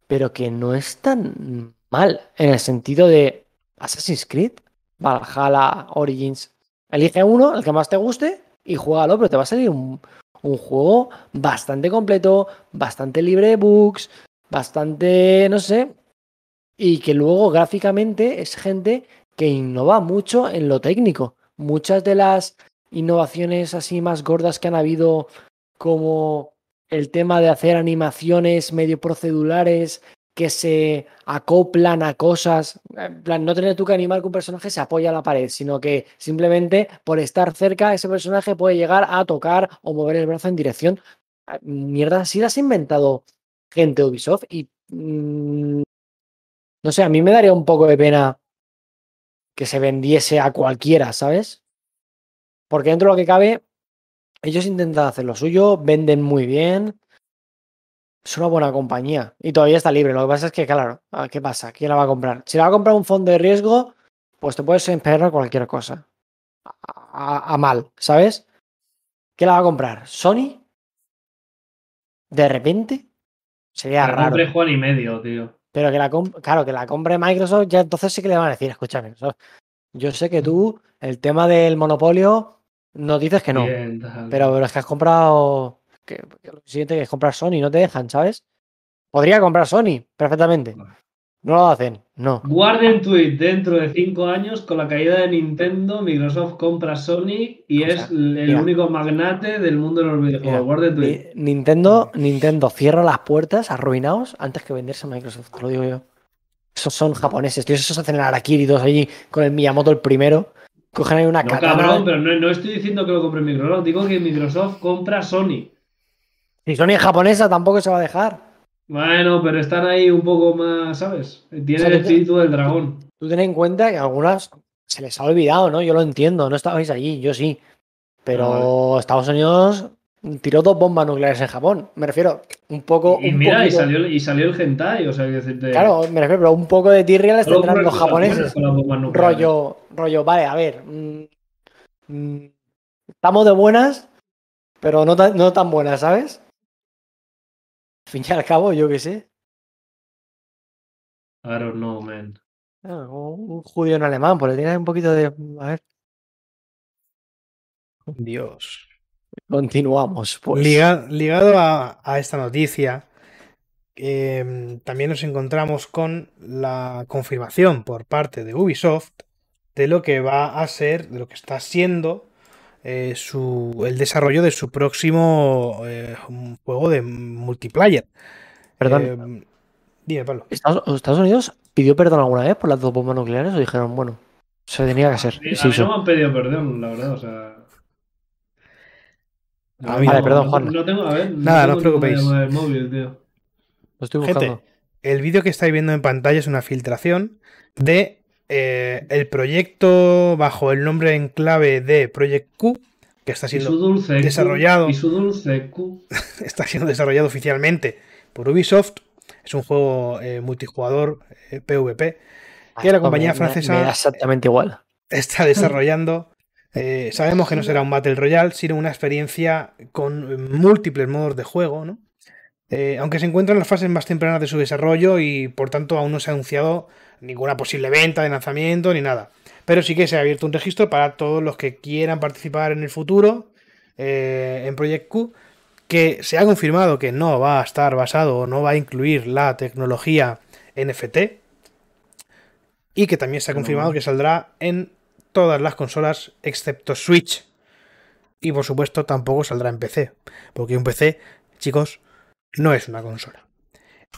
pero que no es tan mal en el sentido de Assassin's Creed, Valhalla, Origins. Elige uno, el que más te guste, y juégalo, pero te va a salir un, un juego bastante completo, bastante libre de bugs, bastante, no sé, y que luego gráficamente es gente que innova mucho en lo técnico. Muchas de las innovaciones así más gordas que han habido, como el tema de hacer animaciones medio procedurales que se acoplan a cosas, en plan, no tener tú que animar que un personaje se apoya a la pared, sino que simplemente por estar cerca ese personaje puede llegar a tocar o mover el brazo en dirección. Ah, mierda, así las ha inventado gente Ubisoft y mm, no sé, a mí me daría un poco de pena que se vendiese a cualquiera, ¿sabes? Porque dentro de lo que cabe, ellos intentan hacer lo suyo, venden muy bien. Es una buena compañía y todavía está libre. Lo que pasa es que, claro, ¿qué pasa? ¿Quién la va a comprar? Si la va a comprar un fondo de riesgo, pues te puedes esperar cualquier cosa. A, mal, ¿sabes? ¿Qué la va a comprar? ¿Sony? ¿De repente? Sería raro. Compré Juan y medio, tío. Pero que la claro, que la compre Microsoft, ya entonces sí que le van a decir, escúchame, yo sé que tú, el tema del monopolio, nos dices que no. pero, los que has comprado. Que, lo siguiente que es comprar Sony, no te dejan, ¿sabes? Podría comprar Sony perfectamente. No lo hacen, no. Guarden tweet dentro de cinco años con la caída de Nintendo, Microsoft compra Sony y es el único magnate del mundo de los videojuegos. Guarden tweet. Nintendo, Nintendo cierra las puertas arruinados antes que venderse a Microsoft, te lo digo yo. Esos son japoneses, tío. Esos hacen el Arakiri dos allí con el Miyamoto el primero. Cogen ahí una no, cabrón, pero no, estoy diciendo que lo compre Microsoft. Digo que Microsoft compra Sony. Si Sony es japonesa, tampoco se va a dejar. Bueno, pero están ahí un poco más, ¿sabes? Tiene el espíritu del dragón. Tú ten en cuenta que algunas se les ha olvidado, ¿no? Yo lo entiendo, no estabais allí, yo sí. Pero ah, Estados Unidos tiró dos bombas nucleares en Japón. Me refiero, un poco. Y, mira, y, salió, y salió el hentai, o sea, decirte... Claro, me refiero, pero un poco de tirria les tendrán los japoneses. Rollo, rollo, vale, a ver. Mm, mm, estamos de buenas, pero no, no tan buenas, ¿sabes? Fin y al cabo, yo qué sé. I don't know, man. Ah, un judío en alemán, pues le tienes un poquito de. A ver. Dios. Continuamos. Pues. ligado a, esta noticia, em, también nos encontramos con la confirmación por parte de Ubisoft de lo que va a ser, de lo que está siendo eh, su, el desarrollo de su próximo eh, juego de multiplayer. Perdón. Eh, dime, Pablo. ¿Estados, Unidos pidió perdón alguna vez por las dos bombas nucleares o dijeron, bueno, se tenía que hacer? Sí, no me han pedido perdón, la verdad, o sea. vale, perdón, Juan. No, tengo, a ver, Nada, no os preocupéis. El móvil, tío. Lo estoy buscando. Gente, el vídeo que estáis viendo en pantalla es una filtración de eh, el proyecto bajo el nombre en clave de Project Q, que está siendo desarrollado. y su dulce Q. está siendo desarrollado oficialmente por Ubisoft. Es un juego eh, multijugador PvP eh, que la compañía francesa exactamente igual. está desarrollando. sabemos que no será un Battle Royale, sino una experiencia con múltiples modos de juego, ¿no? aunque se encuentra en las fases más tempranas de su desarrollo y por tanto aún no se ha anunciado ninguna posible venta de lanzamiento ni nada. Pero sí que se ha abierto un registro para todos los que quieran participar en el futuro eh, en Project Q, que se ha confirmado que no va a estar basado o no va a incluir la tecnología NFT y que también se ha confirmado que saldrá en todas las consolas excepto Switch. Y por supuesto tampoco saldrá en PC, porque un PC, chicos, no es una consola.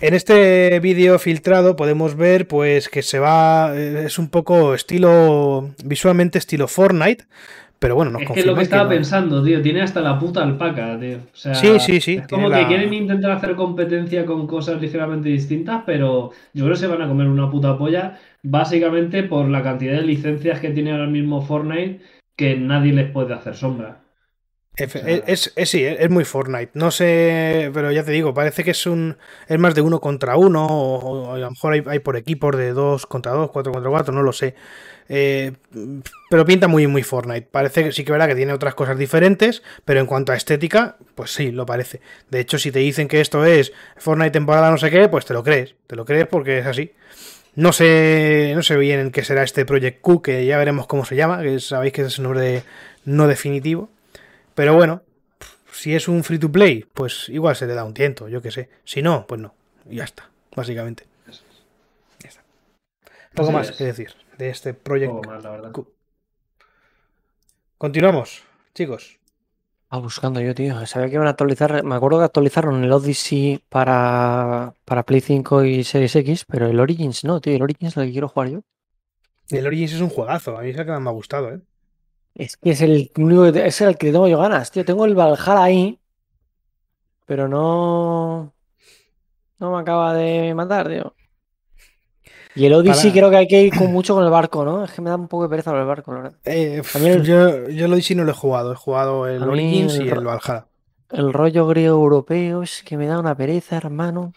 En este vídeo filtrado podemos ver pues que se va es un poco estilo visualmente estilo Fortnite, pero bueno, nos Es que lo que estaba pensando, tío, tiene hasta la puta alpaca, tío. O sea, sí, sí, sí. Es como que quieren intentar hacer competencia con cosas ligeramente distintas, pero yo creo que se van a comer una puta polla, básicamente por la cantidad de licencias que tiene ahora mismo Fortnite, que nadie les puede hacer sombra. Es, sí, es muy Fortnite. No sé, pero ya te digo, parece que es un es más de uno contra uno, o, a lo mejor hay, por equipos de dos contra dos, cuatro contra cuatro, no lo sé. Eh, pero pinta muy, muy Fortnite. Parece que sí que verá que tiene otras cosas diferentes, pero en cuanto a estética, pues sí, lo parece. De hecho, si te dicen que esto es Fortnite temporada no sé qué, pues te lo crees. Te lo crees porque es así. No sé, no sé bien qué será este Project Q, que ya veremos cómo se llama, que sabéis que es un nombre no definitivo. Pero bueno, si es un free to play, pues igual se le da un tiento, yo qué sé. Si no, pues no. Y ya está, básicamente. Ya está. Poco más que decir de este proyecto. Continuamos, chicos. Ah, buscando yo, tío. Sabía que iban a actualizar. Me acuerdo que actualizaron el Odyssey para, para Play 5 y Series X, pero el Origins no, tío. El Origins es el que quiero jugar yo. El Origins es un juegazo. A mí es el que más me ha gustado, ¿eh? Es que es el único es el que tengo yo ganas, tío. Tengo el Valhalla ahí, pero no. No me acaba de matar, tío. Y el Odyssey creo que hay que ir con mucho con el barco, ¿no? Es que me da un poco de pereza con el barco, la verdad. Eh, yo, yo el Odyssey no lo he jugado, he jugado el Origins y el Valhalla. El rollo griego europeo es que me da una pereza, hermano.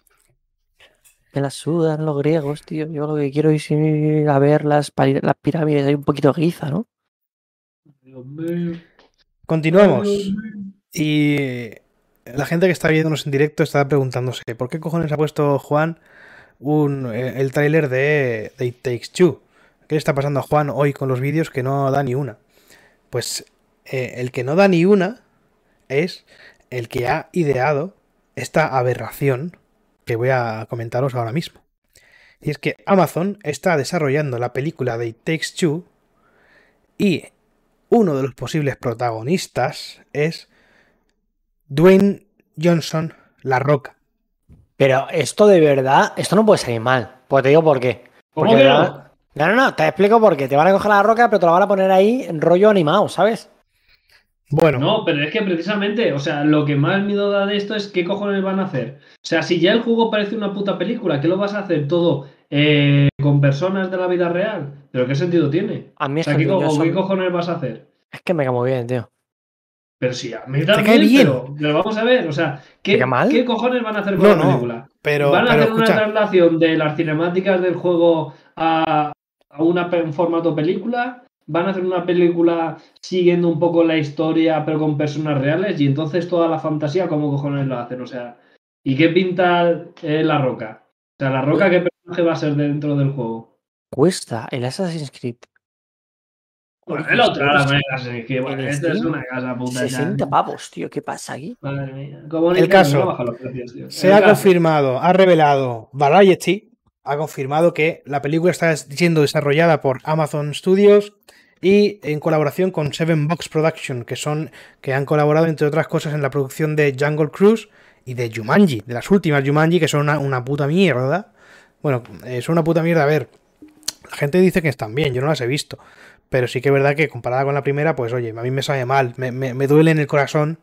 Me la sudan los griegos, tío. Yo lo que quiero es ir a ver las, las pirámides, hay un poquito de guiza, ¿no? Continuamos. Y la gente que está viéndonos en directo está preguntándose, ¿por qué cojones ha puesto Juan un, eh, el tráiler de, de It Takes Two. ¿Qué le está pasando a Juan hoy con los vídeos que no da ni una? Pues eh, el que no da ni una es el que ha ideado esta aberración que voy a comentaros ahora mismo. Y es que Amazon está desarrollando la película de It Takes Two y uno de los posibles protagonistas es Dwayne Johnson La Roca. Pero esto de verdad, esto no puede salir mal. Pues te digo por qué. ¿Cómo Porque van- No, no, no, te explico por qué. Te van a coger la roca, pero te la van a poner ahí en rollo animado, ¿sabes? Bueno, No, pero es que precisamente, o sea, lo que más miedo da de esto es qué cojones van a hacer. O sea, si ya el juego parece una puta película, ¿qué lo vas a hacer todo eh, con personas de la vida real? ¿Pero qué sentido tiene? A mí O es sea, que ¿qué, co- ¿qué cojones vas a hacer? Es que me cae muy bien, tío. Pero sí, a mí cae también, bien. Pero, pero vamos a ver, o sea, ¿qué, ¿Te cae? ¿qué cojones van a hacer con No, la no, película? pero, ¿Van a pero hacer una traslación de las cinemáticas del juego a, a una en formato película? ¿Van a hacer una película siguiendo un poco la historia pero con personas reales? Y entonces toda la fantasía, ¿cómo cojones lo hacen? O sea, ¿y qué pinta eh, la roca? O sea, la roca, ¿qué personaje va a ser dentro del juego? Cuesta el Assassin's Creed. Bueno, el otro, ahora ¿sabes? me así que bueno, En esto es Steam, una casa puta ya. 60 pavos, tío. ¿Qué pasa aquí? Madre mía. Como El caso. no baja los precios, tío. se El ha caso. confirmado, ha revelado Variety, ha confirmado que la película está siendo desarrollada por Amazon Studios y en colaboración con Seven Box Production, que son que han colaborado entre otras cosas en la producción de Jungle Cruise y de Jumanji, de las últimas Jumanji que son una, una puta mierda. Bueno, eh, son una puta mierda. A ver, la gente dice que están bien, yo no las he visto, pero sí que es verdad que comparada con la primera, pues oye, a mí me sabe mal, me, me- me duele en el corazón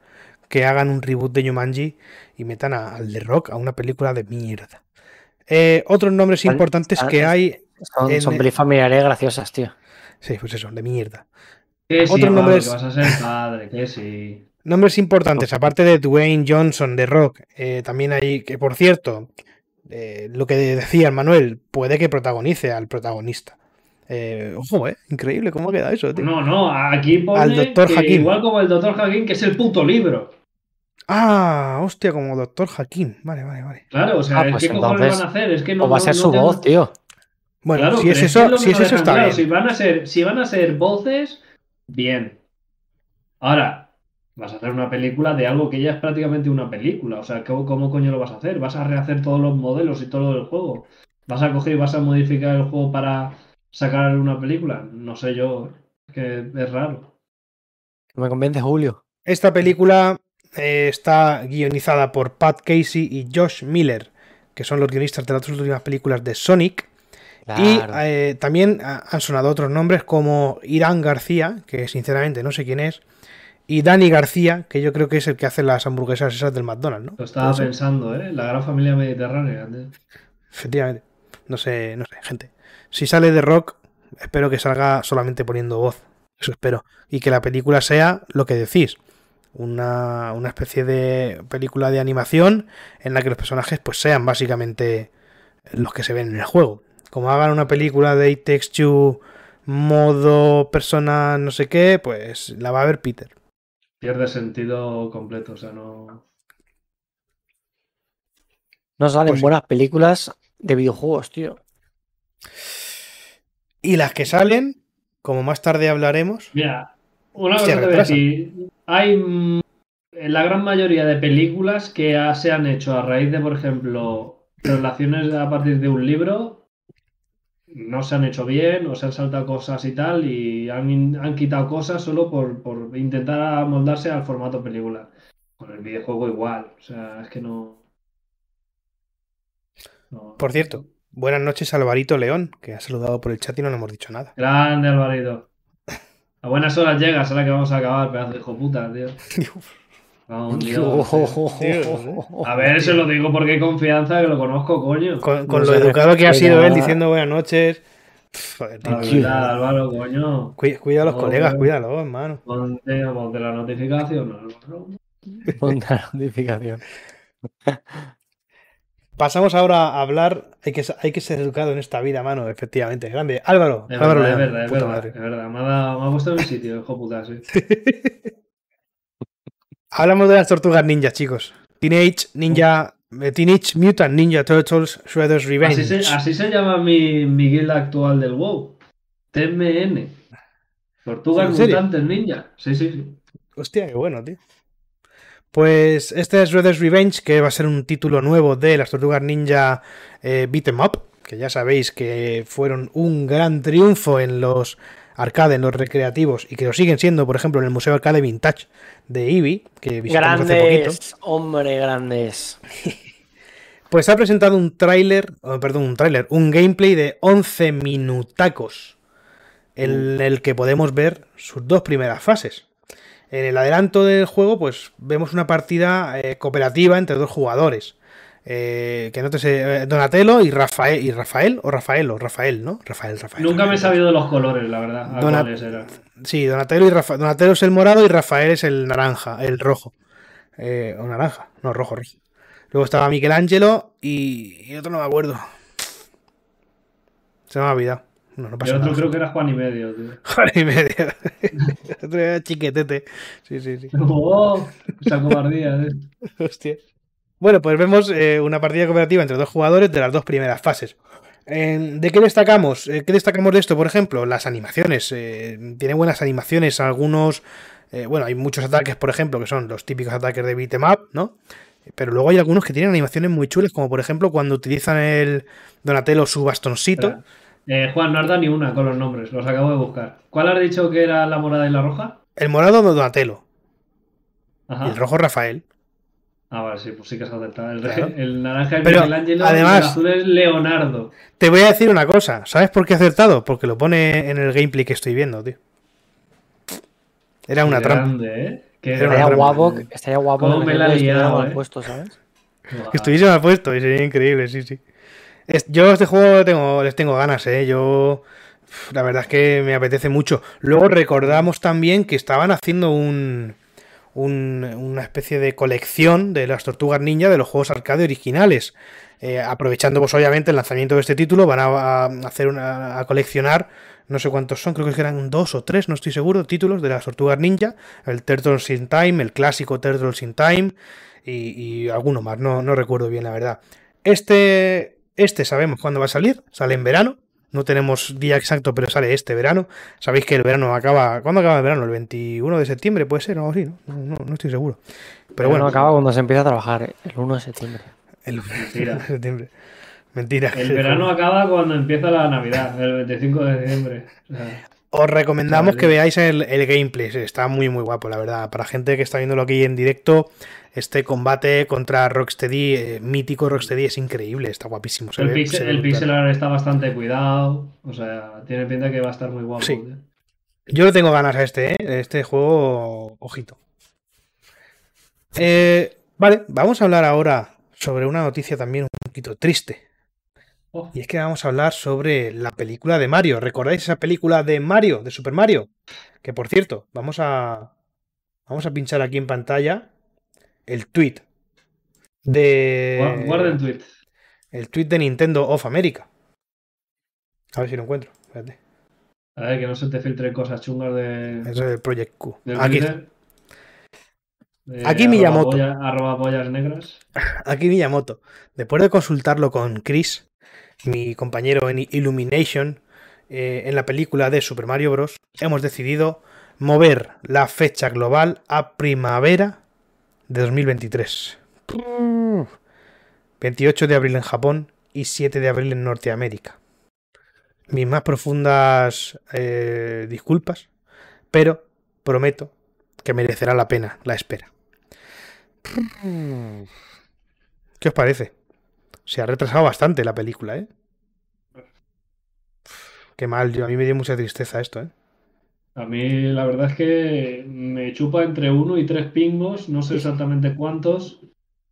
que hagan un reboot de Jumanji y metan a- al de Rock a una película de mierda. Eh, otros nombres importantes que hay. Son, En- son pelis familiares graciosas, tío. Sí, pues eso, de mierda. Que Otros nombres- que vas a ser padre, que sí. Nombres importantes, aparte de Dwayne Johnson de Rock, eh, también hay que, por cierto, eh, lo que decía el Manuel, puede que protagonice al protagonista. Eh, ojo, eh, increíble cómo queda eso, tío. No, no, aquí pone Al Dr. que igual como el Doctor Hakim, que es el puto libro. Ah, hostia, como Doctor Hakim. Vale, vale, vale. Claro, o sea, Ah, pues ¿qué cojones entonces, van a hacer? Es que no, o va a ser no su voz, tío. Bueno, Claro, si es eso, si es eso está claro, bien. Si van, a ser, si van a ser voces, bien. Ahora, vas a hacer una película de algo que ya es prácticamente una película. O sea, ¿cómo, cómo coño lo vas a hacer? ¿Vas a rehacer todos los modelos y todo el juego? ¿Vas a coger y vas a modificar el juego para sacar una película? No sé yo. Es que es raro. Me convence Julio. Esta película eh, está guionizada por Pat Casey y Josh Miller, que son los guionistas de las dos últimas películas de Sonic. Y Claro. eh, también han sonado otros nombres como Irán García, que sinceramente no sé quién es, y Dani García, que yo creo que es el que hace las hamburguesas esas del McDonald's, ¿no? Lo estaba pensando, ¿eh? La gran familia mediterránea. Efectivamente. No sé, no sé, gente. Si sale de rock, espero que salga solamente poniendo voz. Eso espero. Y que la película sea lo que decís. Una, una especie de película de animación en la que los personajes pues sean básicamente los que se ven en el juego. Como hagan una película de It Takes Two modo persona no sé qué, pues la va a ver Peter. Pierde sentido completo, o sea, no. No salen Pues buenas películas de videojuegos, tío. Y las que salen, como más tarde hablaremos, Mira, una cosa retrasan. decir. Hay la gran mayoría de películas que se han hecho a raíz de, por ejemplo, relaciones a partir de un libro, no se han hecho bien o se han saltado cosas y tal, y han, han quitado cosas solo por, por intentar amoldarse al formato película. Con el videojuego igual, o sea, es que no. no- Por cierto, buenas noches Alvarito León, que ha saludado por el chat y no le hemos dicho nada. Grande Alvarito. A buenas horas llegas, ahora que vamos a acabar, pedazo de hijo puta, tío. Dios, tío. A ver, se lo digo porque hay confianza que lo conozco, coño. Con, con No lo educado que ha sido él diciendo buenas noches. Joder, tío. Tranquilidad, Álvaro, coño. Cuida, cuida a los No, colegas, no. cuídalo, hermano. Ponte, ponte la notificación. Álvaro. Ponte la notificación. Pasamos ahora a hablar. Hay que, hay que ser educado en esta vida, mano, efectivamente. Grande. Álvaro. Es Álvaro verdad, es verdad, es verdad, es verdad. Me ha, dado- me ha puesto en mi sitio, hijo puta, sí. Hablamos de las tortugas ninja, chicos. Teenage Ninja Teenage Mutant Ninja Turtles Shredder's Revenge. Así se, así se llama mi, mi guild actual del WoW. TMN. Tortugas mutantes ninja. Sí, sí, sí. Hostia, qué bueno, tío. Pues este es Shredder's Revenge, que va a ser un título nuevo de las Tortugas Ninja eh, Beat 'em Up, que ya sabéis que fueron un gran triunfo en los arcade, en los recreativos, y que lo siguen siendo, por ejemplo, en el Museo Arcade Vintage de Eevee, que visitamos hace poquito. Grandes, hombre, grandes. Pues ha presentado un tráiler, oh, perdón, un tráiler, un gameplay de 11 minutacos, en el que podemos ver sus dos primeras fases. En el adelanto del juego, pues vemos una partida eh, cooperativa entre dos jugadores. Eh, que no te sé, eh, Donatello y Rafael, y Rafael, o Rafael, o Rafael, ¿no? Rafael, Rafael. Nunca me he sabido de los colores, la verdad. a Dona-. Sí, Donatello y Rafa- Donatello es el morado y Rafael es el naranja, el rojo. Eh, o naranja, no, rojo, rojo. Luego estaba Michelangelo y, y otro no me acuerdo. Se me ha olvidado. No, no pasa el otro nada. creo que era Juan y medio, tío. Juan y medio. El otro era chiquetete. Sí, sí, sí. ¡Oh! Esa cobardía, eh. Hostia. Bueno, pues vemos eh, una partida cooperativa entre dos jugadores de las dos primeras fases. Eh, ¿De qué destacamos? Eh, ¿Qué destacamos de esto? Por ejemplo, las animaciones. Eh, tiene buenas animaciones. Algunos. eh, bueno, hay muchos ataques, por ejemplo, que son los típicos ataques de beat'em up, ¿no? Pero luego hay algunos que tienen animaciones muy chulas, como por ejemplo cuando utilizan el Donatello su bastoncito. Juan, no has dado ni una con los nombres, los acabo de buscar. ¿Cuál has dicho que era la morada y la roja? El morado Donatello. Ajá. Y el rojo Rafael. Ah, vale, sí, pues sí que se acertado. El, Claro. el naranja es Pero, Michelangelo y además- el azul es Leonardo. Te voy a decir una cosa. ¿Sabes por qué he acertado? Porque lo pone en el gameplay que estoy viendo, tío. Era una Qué trampa. grande, ¿eh? Qué Era una Estaría trampa. guapo, estaría guapo ¿Cómo que me la he liado, eh? puesto, ¿sabes? Guau. Que estuviese mal puesto y sería increíble, sí, sí. Es- yo a este juego tengo, les tengo ganas, ¿eh? Yo. La verdad es que me apetece mucho. Luego recordamos también que estaban haciendo un, un- una especie de colección de las tortugas ninja de los juegos arcade originales. Eh, aprovechando, pues obviamente, el lanzamiento de este título, van a, a hacer una, a coleccionar, no sé cuántos son, creo que eran dos o tres, no estoy seguro, títulos de las tortugas ninja. El Turtles in Time, el clásico Turtles in Time y, y alguno más, no, no recuerdo bien la verdad. Este, este sabemos cuándo va a salir, sale en verano. No tenemos día exacto, pero sale este verano. Sabéis que el verano acaba. ¿Cuándo acaba el verano? ¿El 21 de septiembre? Puede ser, o algo así, ¿no? No, no- no estoy seguro. Pero bueno, no acaba cuando se empieza a trabajar, eh, el 1 de septiembre. el de septiembre. Mentira. El verano acaba cuando empieza la Navidad, el 25 de diciembre. O sea, Os recomendamos Vale. que veáis el, el gameplay. Está muy, muy guapo, la verdad. Para gente que está viéndolo aquí en directo, este combate contra Rocksteady, eh, mítico Rocksteady, es increíble. Está guapísimo. se el ve- pixel, se ve el brutal. pixel art está bastante cuidado. O sea, tiene pinta que va a estar muy guapo. Sí. tío. Yo le tengo ganas a este, ¿eh? Este juego, ojito. Eh, vale, vamos a hablar ahora sobre una noticia también un poquito triste. Oh, Y es que vamos a hablar sobre la película de Mario. ¿Recordáis esa película de Mario, de Super Mario? Que por cierto, vamos a. Vamos a pinchar aquí en pantalla el tweet de. gua- Guarden tweet. El tweet de Nintendo of America. A ver si lo encuentro. Espérate. A ver, que no se te filtren cosas chungas de, Eso es el Project Q. Aquí. Eh, Aquí Miyamoto. arroba negras. aquí Miyamoto. Después de consultarlo con Chris, mi compañero en Illumination, eh, en la película de Super Mario Bros., hemos decidido mover la fecha global a primavera de 2023. 28 de abril en Japón y 7 de abril en Norteamérica. Mis más profundas eh, disculpas, pero prometo que merecerá la pena la espera. ¿Qué os parece? Se ha retrasado bastante la película, ¿eh? Qué mal, yo, a mí me dio mucha tristeza esto, ¿eh? A mí la verdad es que me chupa entre uno y tres pingos, no sé exactamente cuántos.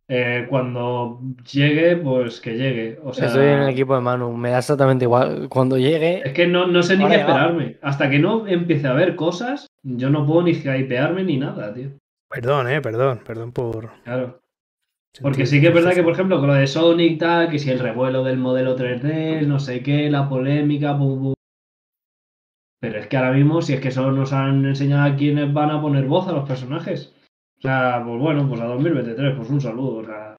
Eh, cuando llegue, pues que llegue. O sea, Estoy en el equipo de Manu, me da exactamente igual. Cuando llegue, es que no, no sé ni qué esperarme. Hasta que no empiece a ver cosas, yo no puedo ni hypearme ni nada, tío. Perdón, ¿eh? Perdón, perdón por... Claro. Porque sí que es verdad que, por ejemplo, con lo de Sonic, tal, que si el revuelo del modelo 3D, no sé qué, la polémica, bu, bu. Pero es que ahora mismo, si es que solo nos han enseñado a quiénes van a poner voz a los personajes. O sea, pues bueno, pues a 2023, pues un saludo. O sea,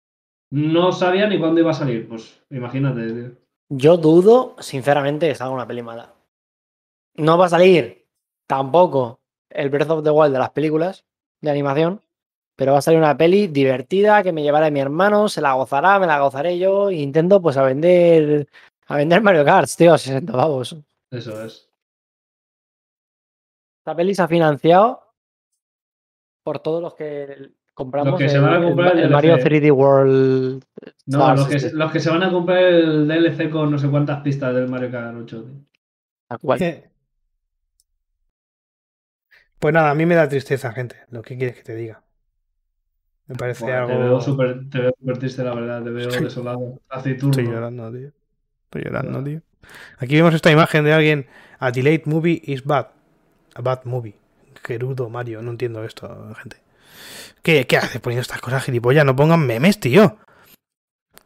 no sabía ni cuándo iba a salir. Pues imagínate, tío. Yo dudo, sinceramente, que salga una peli mala. No va a salir tampoco el Breath of the Wild de las películas de animación, pero va a salir una peli divertida que me llevará mi hermano, se la gozará, me la gozaré yo e intento pues a vender a vender Mario Kart, tío, a 60 pavos. Eso es. Esta peli se ha financiado por todos los que compramos Los que se el, van a comprar el- el el Mario DLC. 3D World. No, Stars los que, este, los que se van a comprar el DLC con no sé cuántas pistas del Mario Kart 8. tío. tal cual. Pues nada, a mí me da tristeza, gente. Lo que quieres que te diga. Me parece Te algo. veo súper te veo súper triste, la verdad. Te veo desolado. Estoy llorando, tío. Estoy llorando, tío. Aquí vemos esta imagen de alguien. A delayed movie is bad. A bad movie. Gerudo, Mario. No entiendo esto, gente. ¿Qué, qué haces poniendo estas cosas, gilipollas? No pongan memes, tío.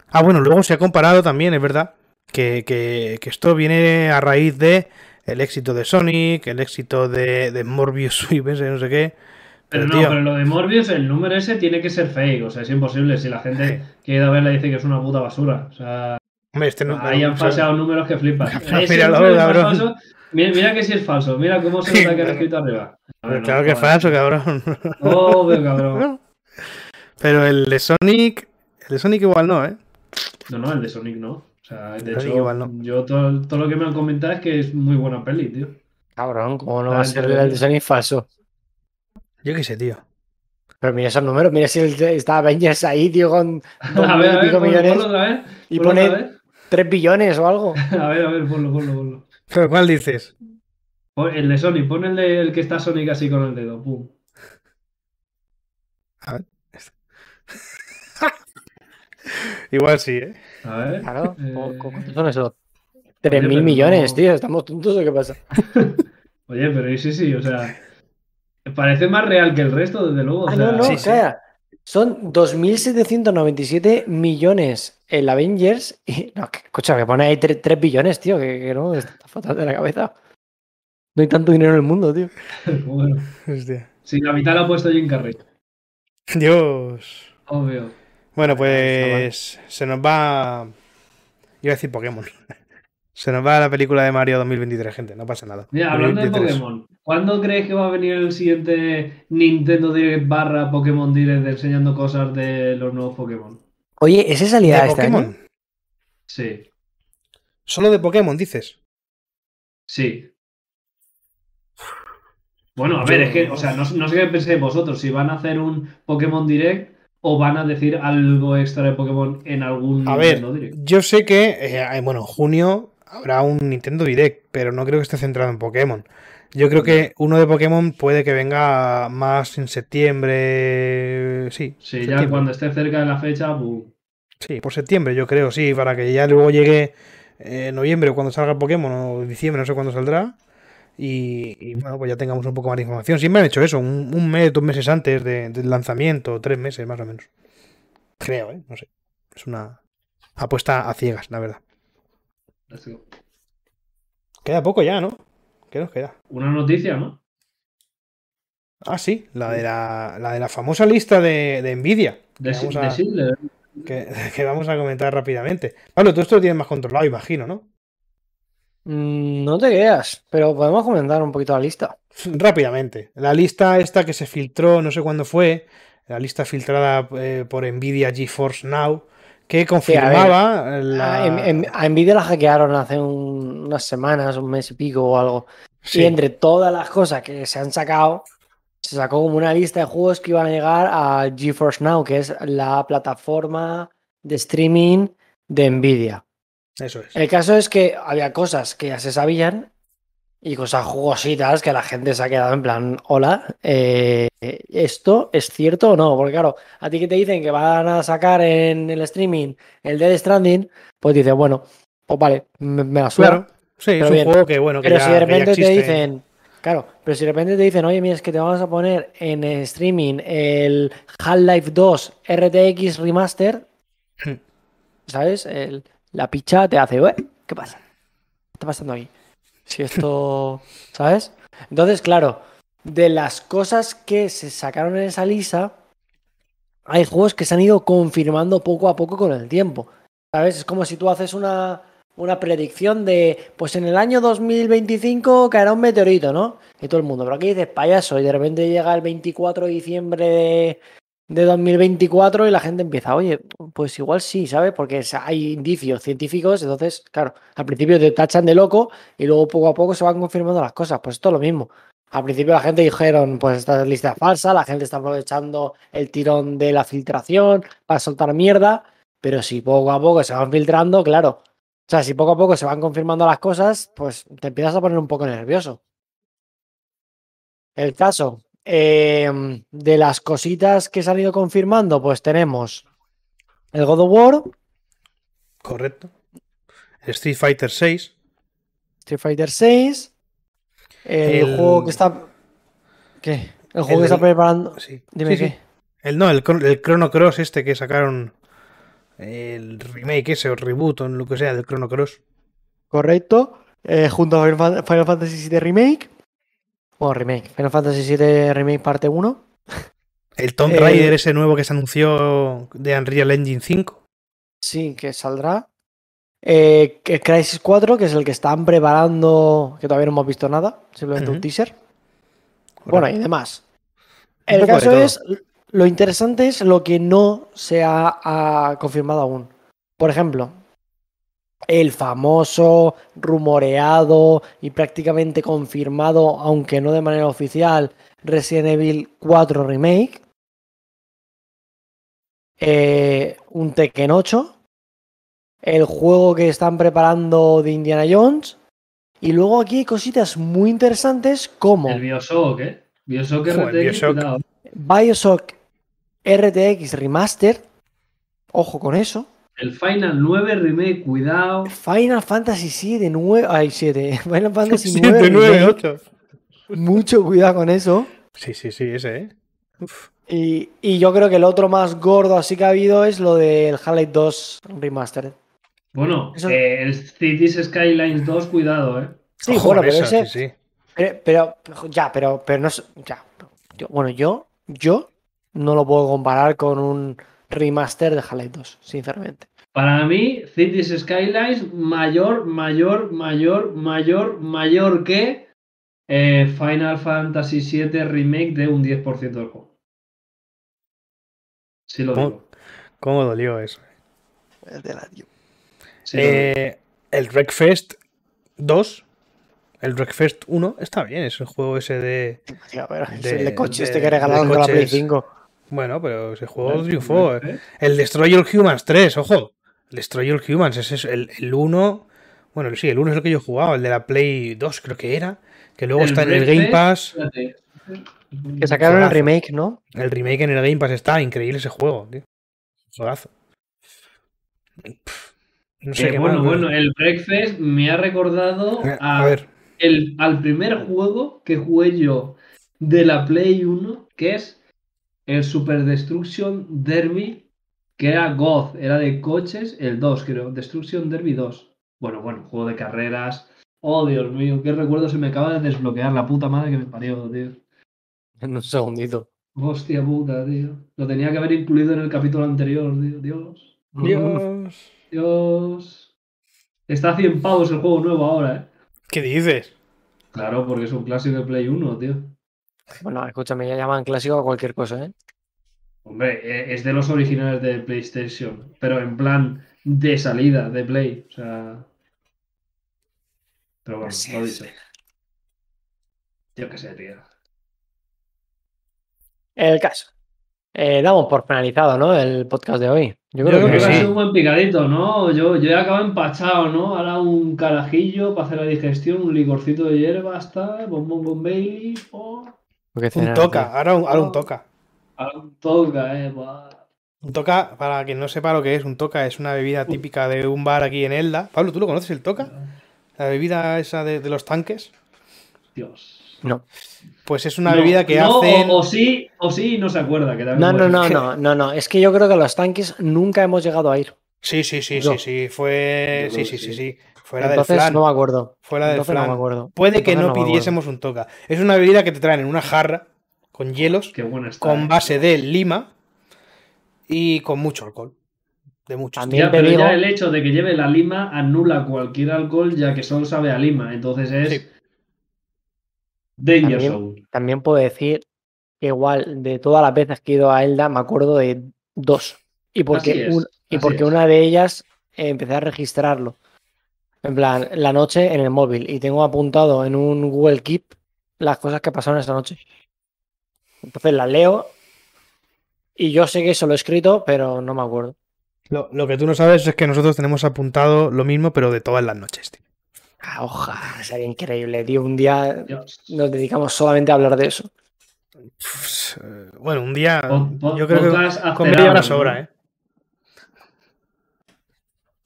Ah, bueno, luego se ha comparado también, es verdad, que, que- que esto viene a raíz de el éxito de Sonic, el éxito de, de Morbius Sweep, ese no sé qué. Pero Pero, no, tío, pero lo de Morbius, el número ese tiene que ser fake. O sea, es imposible. Si la gente que ha ido a verla dice que es una puta basura. O sea, hombre, este no. ahí han falseado números que flipas. Cabrón. falso. Mira, mira que si es falso. Mira cómo se nota que han escrito arriba. A ver, no, claro que es falso, cabrón. Obvio, cabrón. Pero el de Sonic. El de Sonic igual no, ¿eh? No, no, el de Sonic no. O sea, de Sonic hecho, igual no. yo todo, todo lo que me han comentado es que es muy buena peli, tío. Cabrón, ¿cómo no va a ser el de Sonic falso? Yo qué sé, tío. Pero mira esos números, mira si está Avengers ahí, tío, con dos A mil ver, a y ver, pico ponlo, millones ponlo otra vez. y pone otra vez. 3 billones o algo. A ver, a ver, ponlo, ponlo, ponlo. ¿Pero cuál dices? Pon El de Sonic, pon el, de, el que está Sonic así con el dedo. Pum. A ver. igual sí, ¿eh? A ver. Claro, Eh, ¿cu- cu- ¿cuántos son esos? 3 pero mil millones, no- tío, ¿estamos tontos o qué pasa? Oye, pero sí, sí, o sea. Parece más real que el resto, desde luego. o Ah, sea, no, no, sí, sí. calla. Son 2.797 millones el Avengers y... No, que, escucha, que pone ahí 3, billones, tío, que, que no, está fatal de la cabeza. No hay tanto dinero en el mundo, tío. bueno. Hostia. Si la mitad la ha puesto Jim Carrey. Dios. Obvio. Bueno, pues se nos va. Iba a decir Pokémon. Se nos va la película de Mario 2023, gente. No pasa nada. Mira, hablando de 2023. Pokémon, ¿cuándo crees que va a venir el siguiente Nintendo Direct barra Pokémon Direct enseñando cosas de los nuevos Pokémon? Oye, ¿ese ¿De salía este año? Pokémon? Sí, Solo de Pokémon, dices. sí. Bueno, a ver, es que, o sea, no, no sé qué pensáis vosotros, si van a hacer un Pokémon Direct o van a decir algo extra de Pokémon en algún A ver, Nintendo Direct. yo sé que, eh, bueno, en junio habrá un Nintendo Direct, pero no creo que esté centrado en Pokémon. Yo creo que uno de Pokémon puede que venga más en septiembre. Sí, Sí, ya cuando esté cerca de la fecha, pues, Sí, por septiembre, yo creo, sí, para que ya luego llegue eh, noviembre cuando salga Pokémon o diciembre, no sé cuándo saldrá. Y, y, bueno, pues ya tengamos un poco más de información. Siempre han hecho eso, un, un mes, dos meses antes de- del lanzamiento, tres meses más o menos. Creo, ¿eh? No sé. Es una apuesta a ciegas, la verdad. Queda poco ya, ¿no? ¿Qué nos queda? una noticia, ¿no? Ah, sí, la de la, la, de la famosa lista de, de Nvidia. De, que vamos de a- que vamos a comentar rápidamente. Pablo, tú esto lo tienes más controlado, imagino, ¿no? Mm, No te creas, pero podemos comentar un poquito la lista. Rápidamente. La lista esta que se filtró, no sé cuándo fue, la lista filtrada eh, por Nvidia GeForce Now, que confirmaba la... A, en- en- a Nvidia la hackearon hace un- unas semanas, un mes y pico o algo. Sí, Y entre todas las cosas que se han sacado, se sacó como una lista de juegos que iban a llegar a GeForce Now, que es la plataforma de streaming de Nvidia. Eso es. El caso es que había cosas que ya se sabían y cosas jugositas que la gente se ha quedado en plan, hola, eh, ¿esto es cierto o no? Porque claro, a ti que te dicen que van a sacar en el streaming el Dead Stranding, pues dices, bueno, pues vale, me, me la suda. Claro. Sí, Pero es un juego que, bueno, que Pero ya, si de repente te dicen, claro, pero si de repente te dicen, oye, mira, es que te vamos a poner en streaming el Half-Life 2 RTX Remaster. ¿sabes? El- la picha te hace, "Ué, ¿qué pasa? ¿Qué está pasando aquí? Si esto, ¿sabes? Entonces, claro, de las cosas que se sacaron en esa lista, hay juegos que se han ido confirmando poco a poco con el tiempo. ¿Sabes? Es como si tú haces una, una predicción de, pues en el año 2025 caerá un meteorito, ¿no? Y todo el mundo, pero aquí dices payaso y de repente llega el 24 de diciembre de, de 2024 y la gente empieza, oye, pues igual sí, ¿sabes? Porque hay indicios científicos, entonces, claro, al principio te tachan de loco y luego poco a poco se van confirmando las cosas. Pues esto es lo mismo. Al principio la gente dijeron, pues esta lista es falsa, la gente está aprovechando el tirón de la filtración para soltar mierda, pero si poco a poco se van filtrando, claro. O sea, si poco a poco se van confirmando las cosas, pues te empiezas a poner un poco nervioso. El caso em, de las cositas que se han ido confirmando, pues tenemos el God of War. Correcto. El Street Fighter 6. Street Fighter 6. El, juego que está. ¿Qué? El juego que está preparando. Sí. Dime Sí, qué. sí. El no, el, el Chrono Cross este que sacaron. El remake ese, o reboot, o lo que sea, del Chrono Cross. Correcto. Eh, junto a Final Fantasy VII Remake. Bueno, remake. Final Fantasy VII Remake parte 1. El Tomb Eh, Raider ese nuevo que se anunció de Unreal Engine 5. Sí, que saldrá. Eh, que Crisis 4, que es el que están preparando, que todavía no hemos visto nada, simplemente un teaser. Bueno, y demás. El de caso es, lo interesante es lo que no se ha, ha confirmado aún. Por ejemplo, el famoso, rumoreado y prácticamente confirmado, aunque no de manera oficial, Resident Evil 4 Remake. Eh, un Tekken 8. El juego que están preparando de Indiana Jones. Y luego aquí hay cositas muy interesantes como... El Bioshock, ¿eh? Bioshock Joder, RTX, Bioshock. Bioshock RTX Remaster. Ojo con eso. El Final 9 Remake, cuidado. Final Fantasy 7, 9. Ay, 7. Final Fantasy 7, 9. 9, remake. 8. Mucho cuidado con eso. Sí, sí, sí, ese, ¿eh? Uf. Y, y yo creo que el otro más gordo así que ha habido es lo del Half-Life 2 Remastered. Bueno, Eso- eh, el Cities Skylines 2, cuidado, ¿eh? Sí, Ojo bueno, pero esa, ese. sí, sí. Pero, pero- ya, pero, pero no es. Ya. Yo- bueno, yo, yo no lo puedo comparar con un remaster de Half-Life 2, sinceramente. Para mí, Cities Skylines mayor, mayor, mayor, mayor, mayor que eh, Final Fantasy VII Remake de un 10% del juego. Sí lo ¿Cómo? digo. ¿Cómo dolió eso? sí lo digo. Eh, el Wreckfest 2, el Wreckfest 1, está bien, es el juego ese de. Tío, pero es De- el de coche de- este que regalaron de con la Play coches. 5. Bueno, pero ese juego triunfó. ¿Eh? El Destroy All Humans 3, ojo. El Destroy All Humans, ese es el, el 1. Bueno, sí, el 1 es el que yo jugaba, el de la Play 2, creo que era. Que luego El está en el Game Pass. Que sacaron el remake, ¿no? El remake en el Game Pass está increíble ese juego, tío. Pff, No sé Eh, qué bueno, más, bueno, el Breakfast me ha recordado Eh, a, A ver, el, al primer juego que jugué yo de la Play 1, que es el Super Destruction Derby, que era God, era de coches, el 2 creo, Destruction Derby 2. Bueno, bueno, juego de carreras. Oh, Dios mío, qué recuerdo se me acaba de desbloquear, la puta madre que me parió, tío. En un segundito. Hostia puta, tío. Lo tenía que haber incluido en el capítulo anterior, tío. Dios. Dios. Dios. Está a 100 pavos el juego nuevo ahora, ¿eh? ¿Qué dices? Claro, porque es un clásico de Play 1, tío. Bueno, escúchame, ya llaman clásico a cualquier cosa, ¿eh? Hombre, eh, es de los originales de PlayStation, pero en plan de salida de Play. O sea. Pero bueno, lo dicho. Yo qué sé, tío. El caso. Eh, damos por finalizado, ¿no? El podcast de hoy. Yo Yo creo que, que ha sido un buen picadito, ¿no? Yo, yo he acabado empachado, ¿no? Ahora un carajillo para hacer la digestión, un licorcito de hierba, hasta, bombón con Bailey, oh, Un cenar, toca, tío. ahora un, ahora un toca. ahora un toca, eh. buah. Un toca, para quien no sepa lo que es, un toca es una bebida típica de un bar aquí en Elda. Pablo, ¿tú lo conoces el toca? La bebida esa de, de los tanques. Dios. No. Pues es una No, bebida que no, hacen. O, o sí, o sí, no se acuerda. Que también No, no, no, no, no, no. Es que yo creo que los tanques nunca hemos llegado a ir. Sí, sí, sí, Yo. sí, sí. Fue. Sí, sí, sí. sí. Fuera Entonces del flan. no me acuerdo. Fuera del Entonces no flan. me acuerdo. Puede que no, no pidiésemos un toca. Es una bebida que te traen en una jarra con hielos, Qué buena está. con eh. base de lima, y con mucho alcohol. De mucho. También Ya, pero digo- ya el hecho de que lleve la lima anula cualquier alcohol, ya que solo sabe a lima. Entonces es. Sí. Danger También- Zone. También puedo decir que igual de todas las veces que he ido a Elda me acuerdo de dos. Y porque, Así es, un- y así porque es. una de ellas eh, empecé a registrarlo. En plan, la noche en el móvil. Y tengo apuntado en un Google Keep las cosas que pasaron esa noche. Entonces las leo. Y yo sé que eso lo he escrito, pero no me acuerdo. Lo, lo que tú no sabes es que nosotros tenemos apuntado lo mismo, pero de todas las noches. tío. Ah, ojalá, sería increíble, tío. Un día Dios. nos dedicamos solamente a hablar de eso. Eh, Bueno, un día. Yo creo que con media hora. ¿eh?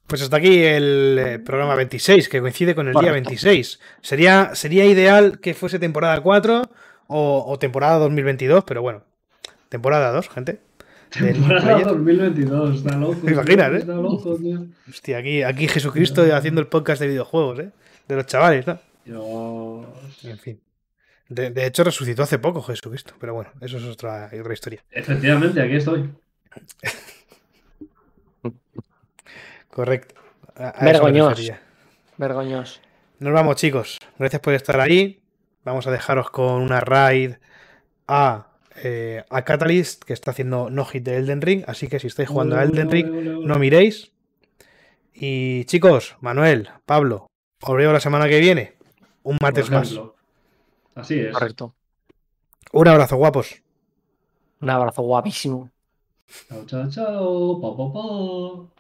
Pues hasta aquí el eh, programa 26, que coincide con el día Correcto. 26. Sería, sería ideal que fuese temporada 4 o, o temporada 2022, pero bueno. Temporada 2, gente. Temporada Player. 2022, está loco. ¿Te imaginas, tío, eh? Está loco, tío. Hostia, aquí, aquí Jesucristo haciendo el podcast de videojuegos, ¿eh? De los chavales, ¿no? Dios. En fin. De, de hecho, resucitó hace poco Jesucristo, pero bueno, eso es otra, otra historia. Efectivamente, aquí estoy. Correcto. Refería. Vergoñoso. Nos vamos, chicos. Gracias por estar ahí. Vamos a dejaros con una raid a, eh, a Catalyst, que está haciendo no hit de Elden Ring. Así que si estáis jugando a Elden Ring, no miréis. Y chicos, Manuel, Pablo, os veo la semana que viene. Un martes más. Así es. Correcto. Un abrazo, guapos. Un abrazo guapísimo. Chao, chao, chao. Pa, pa, pa.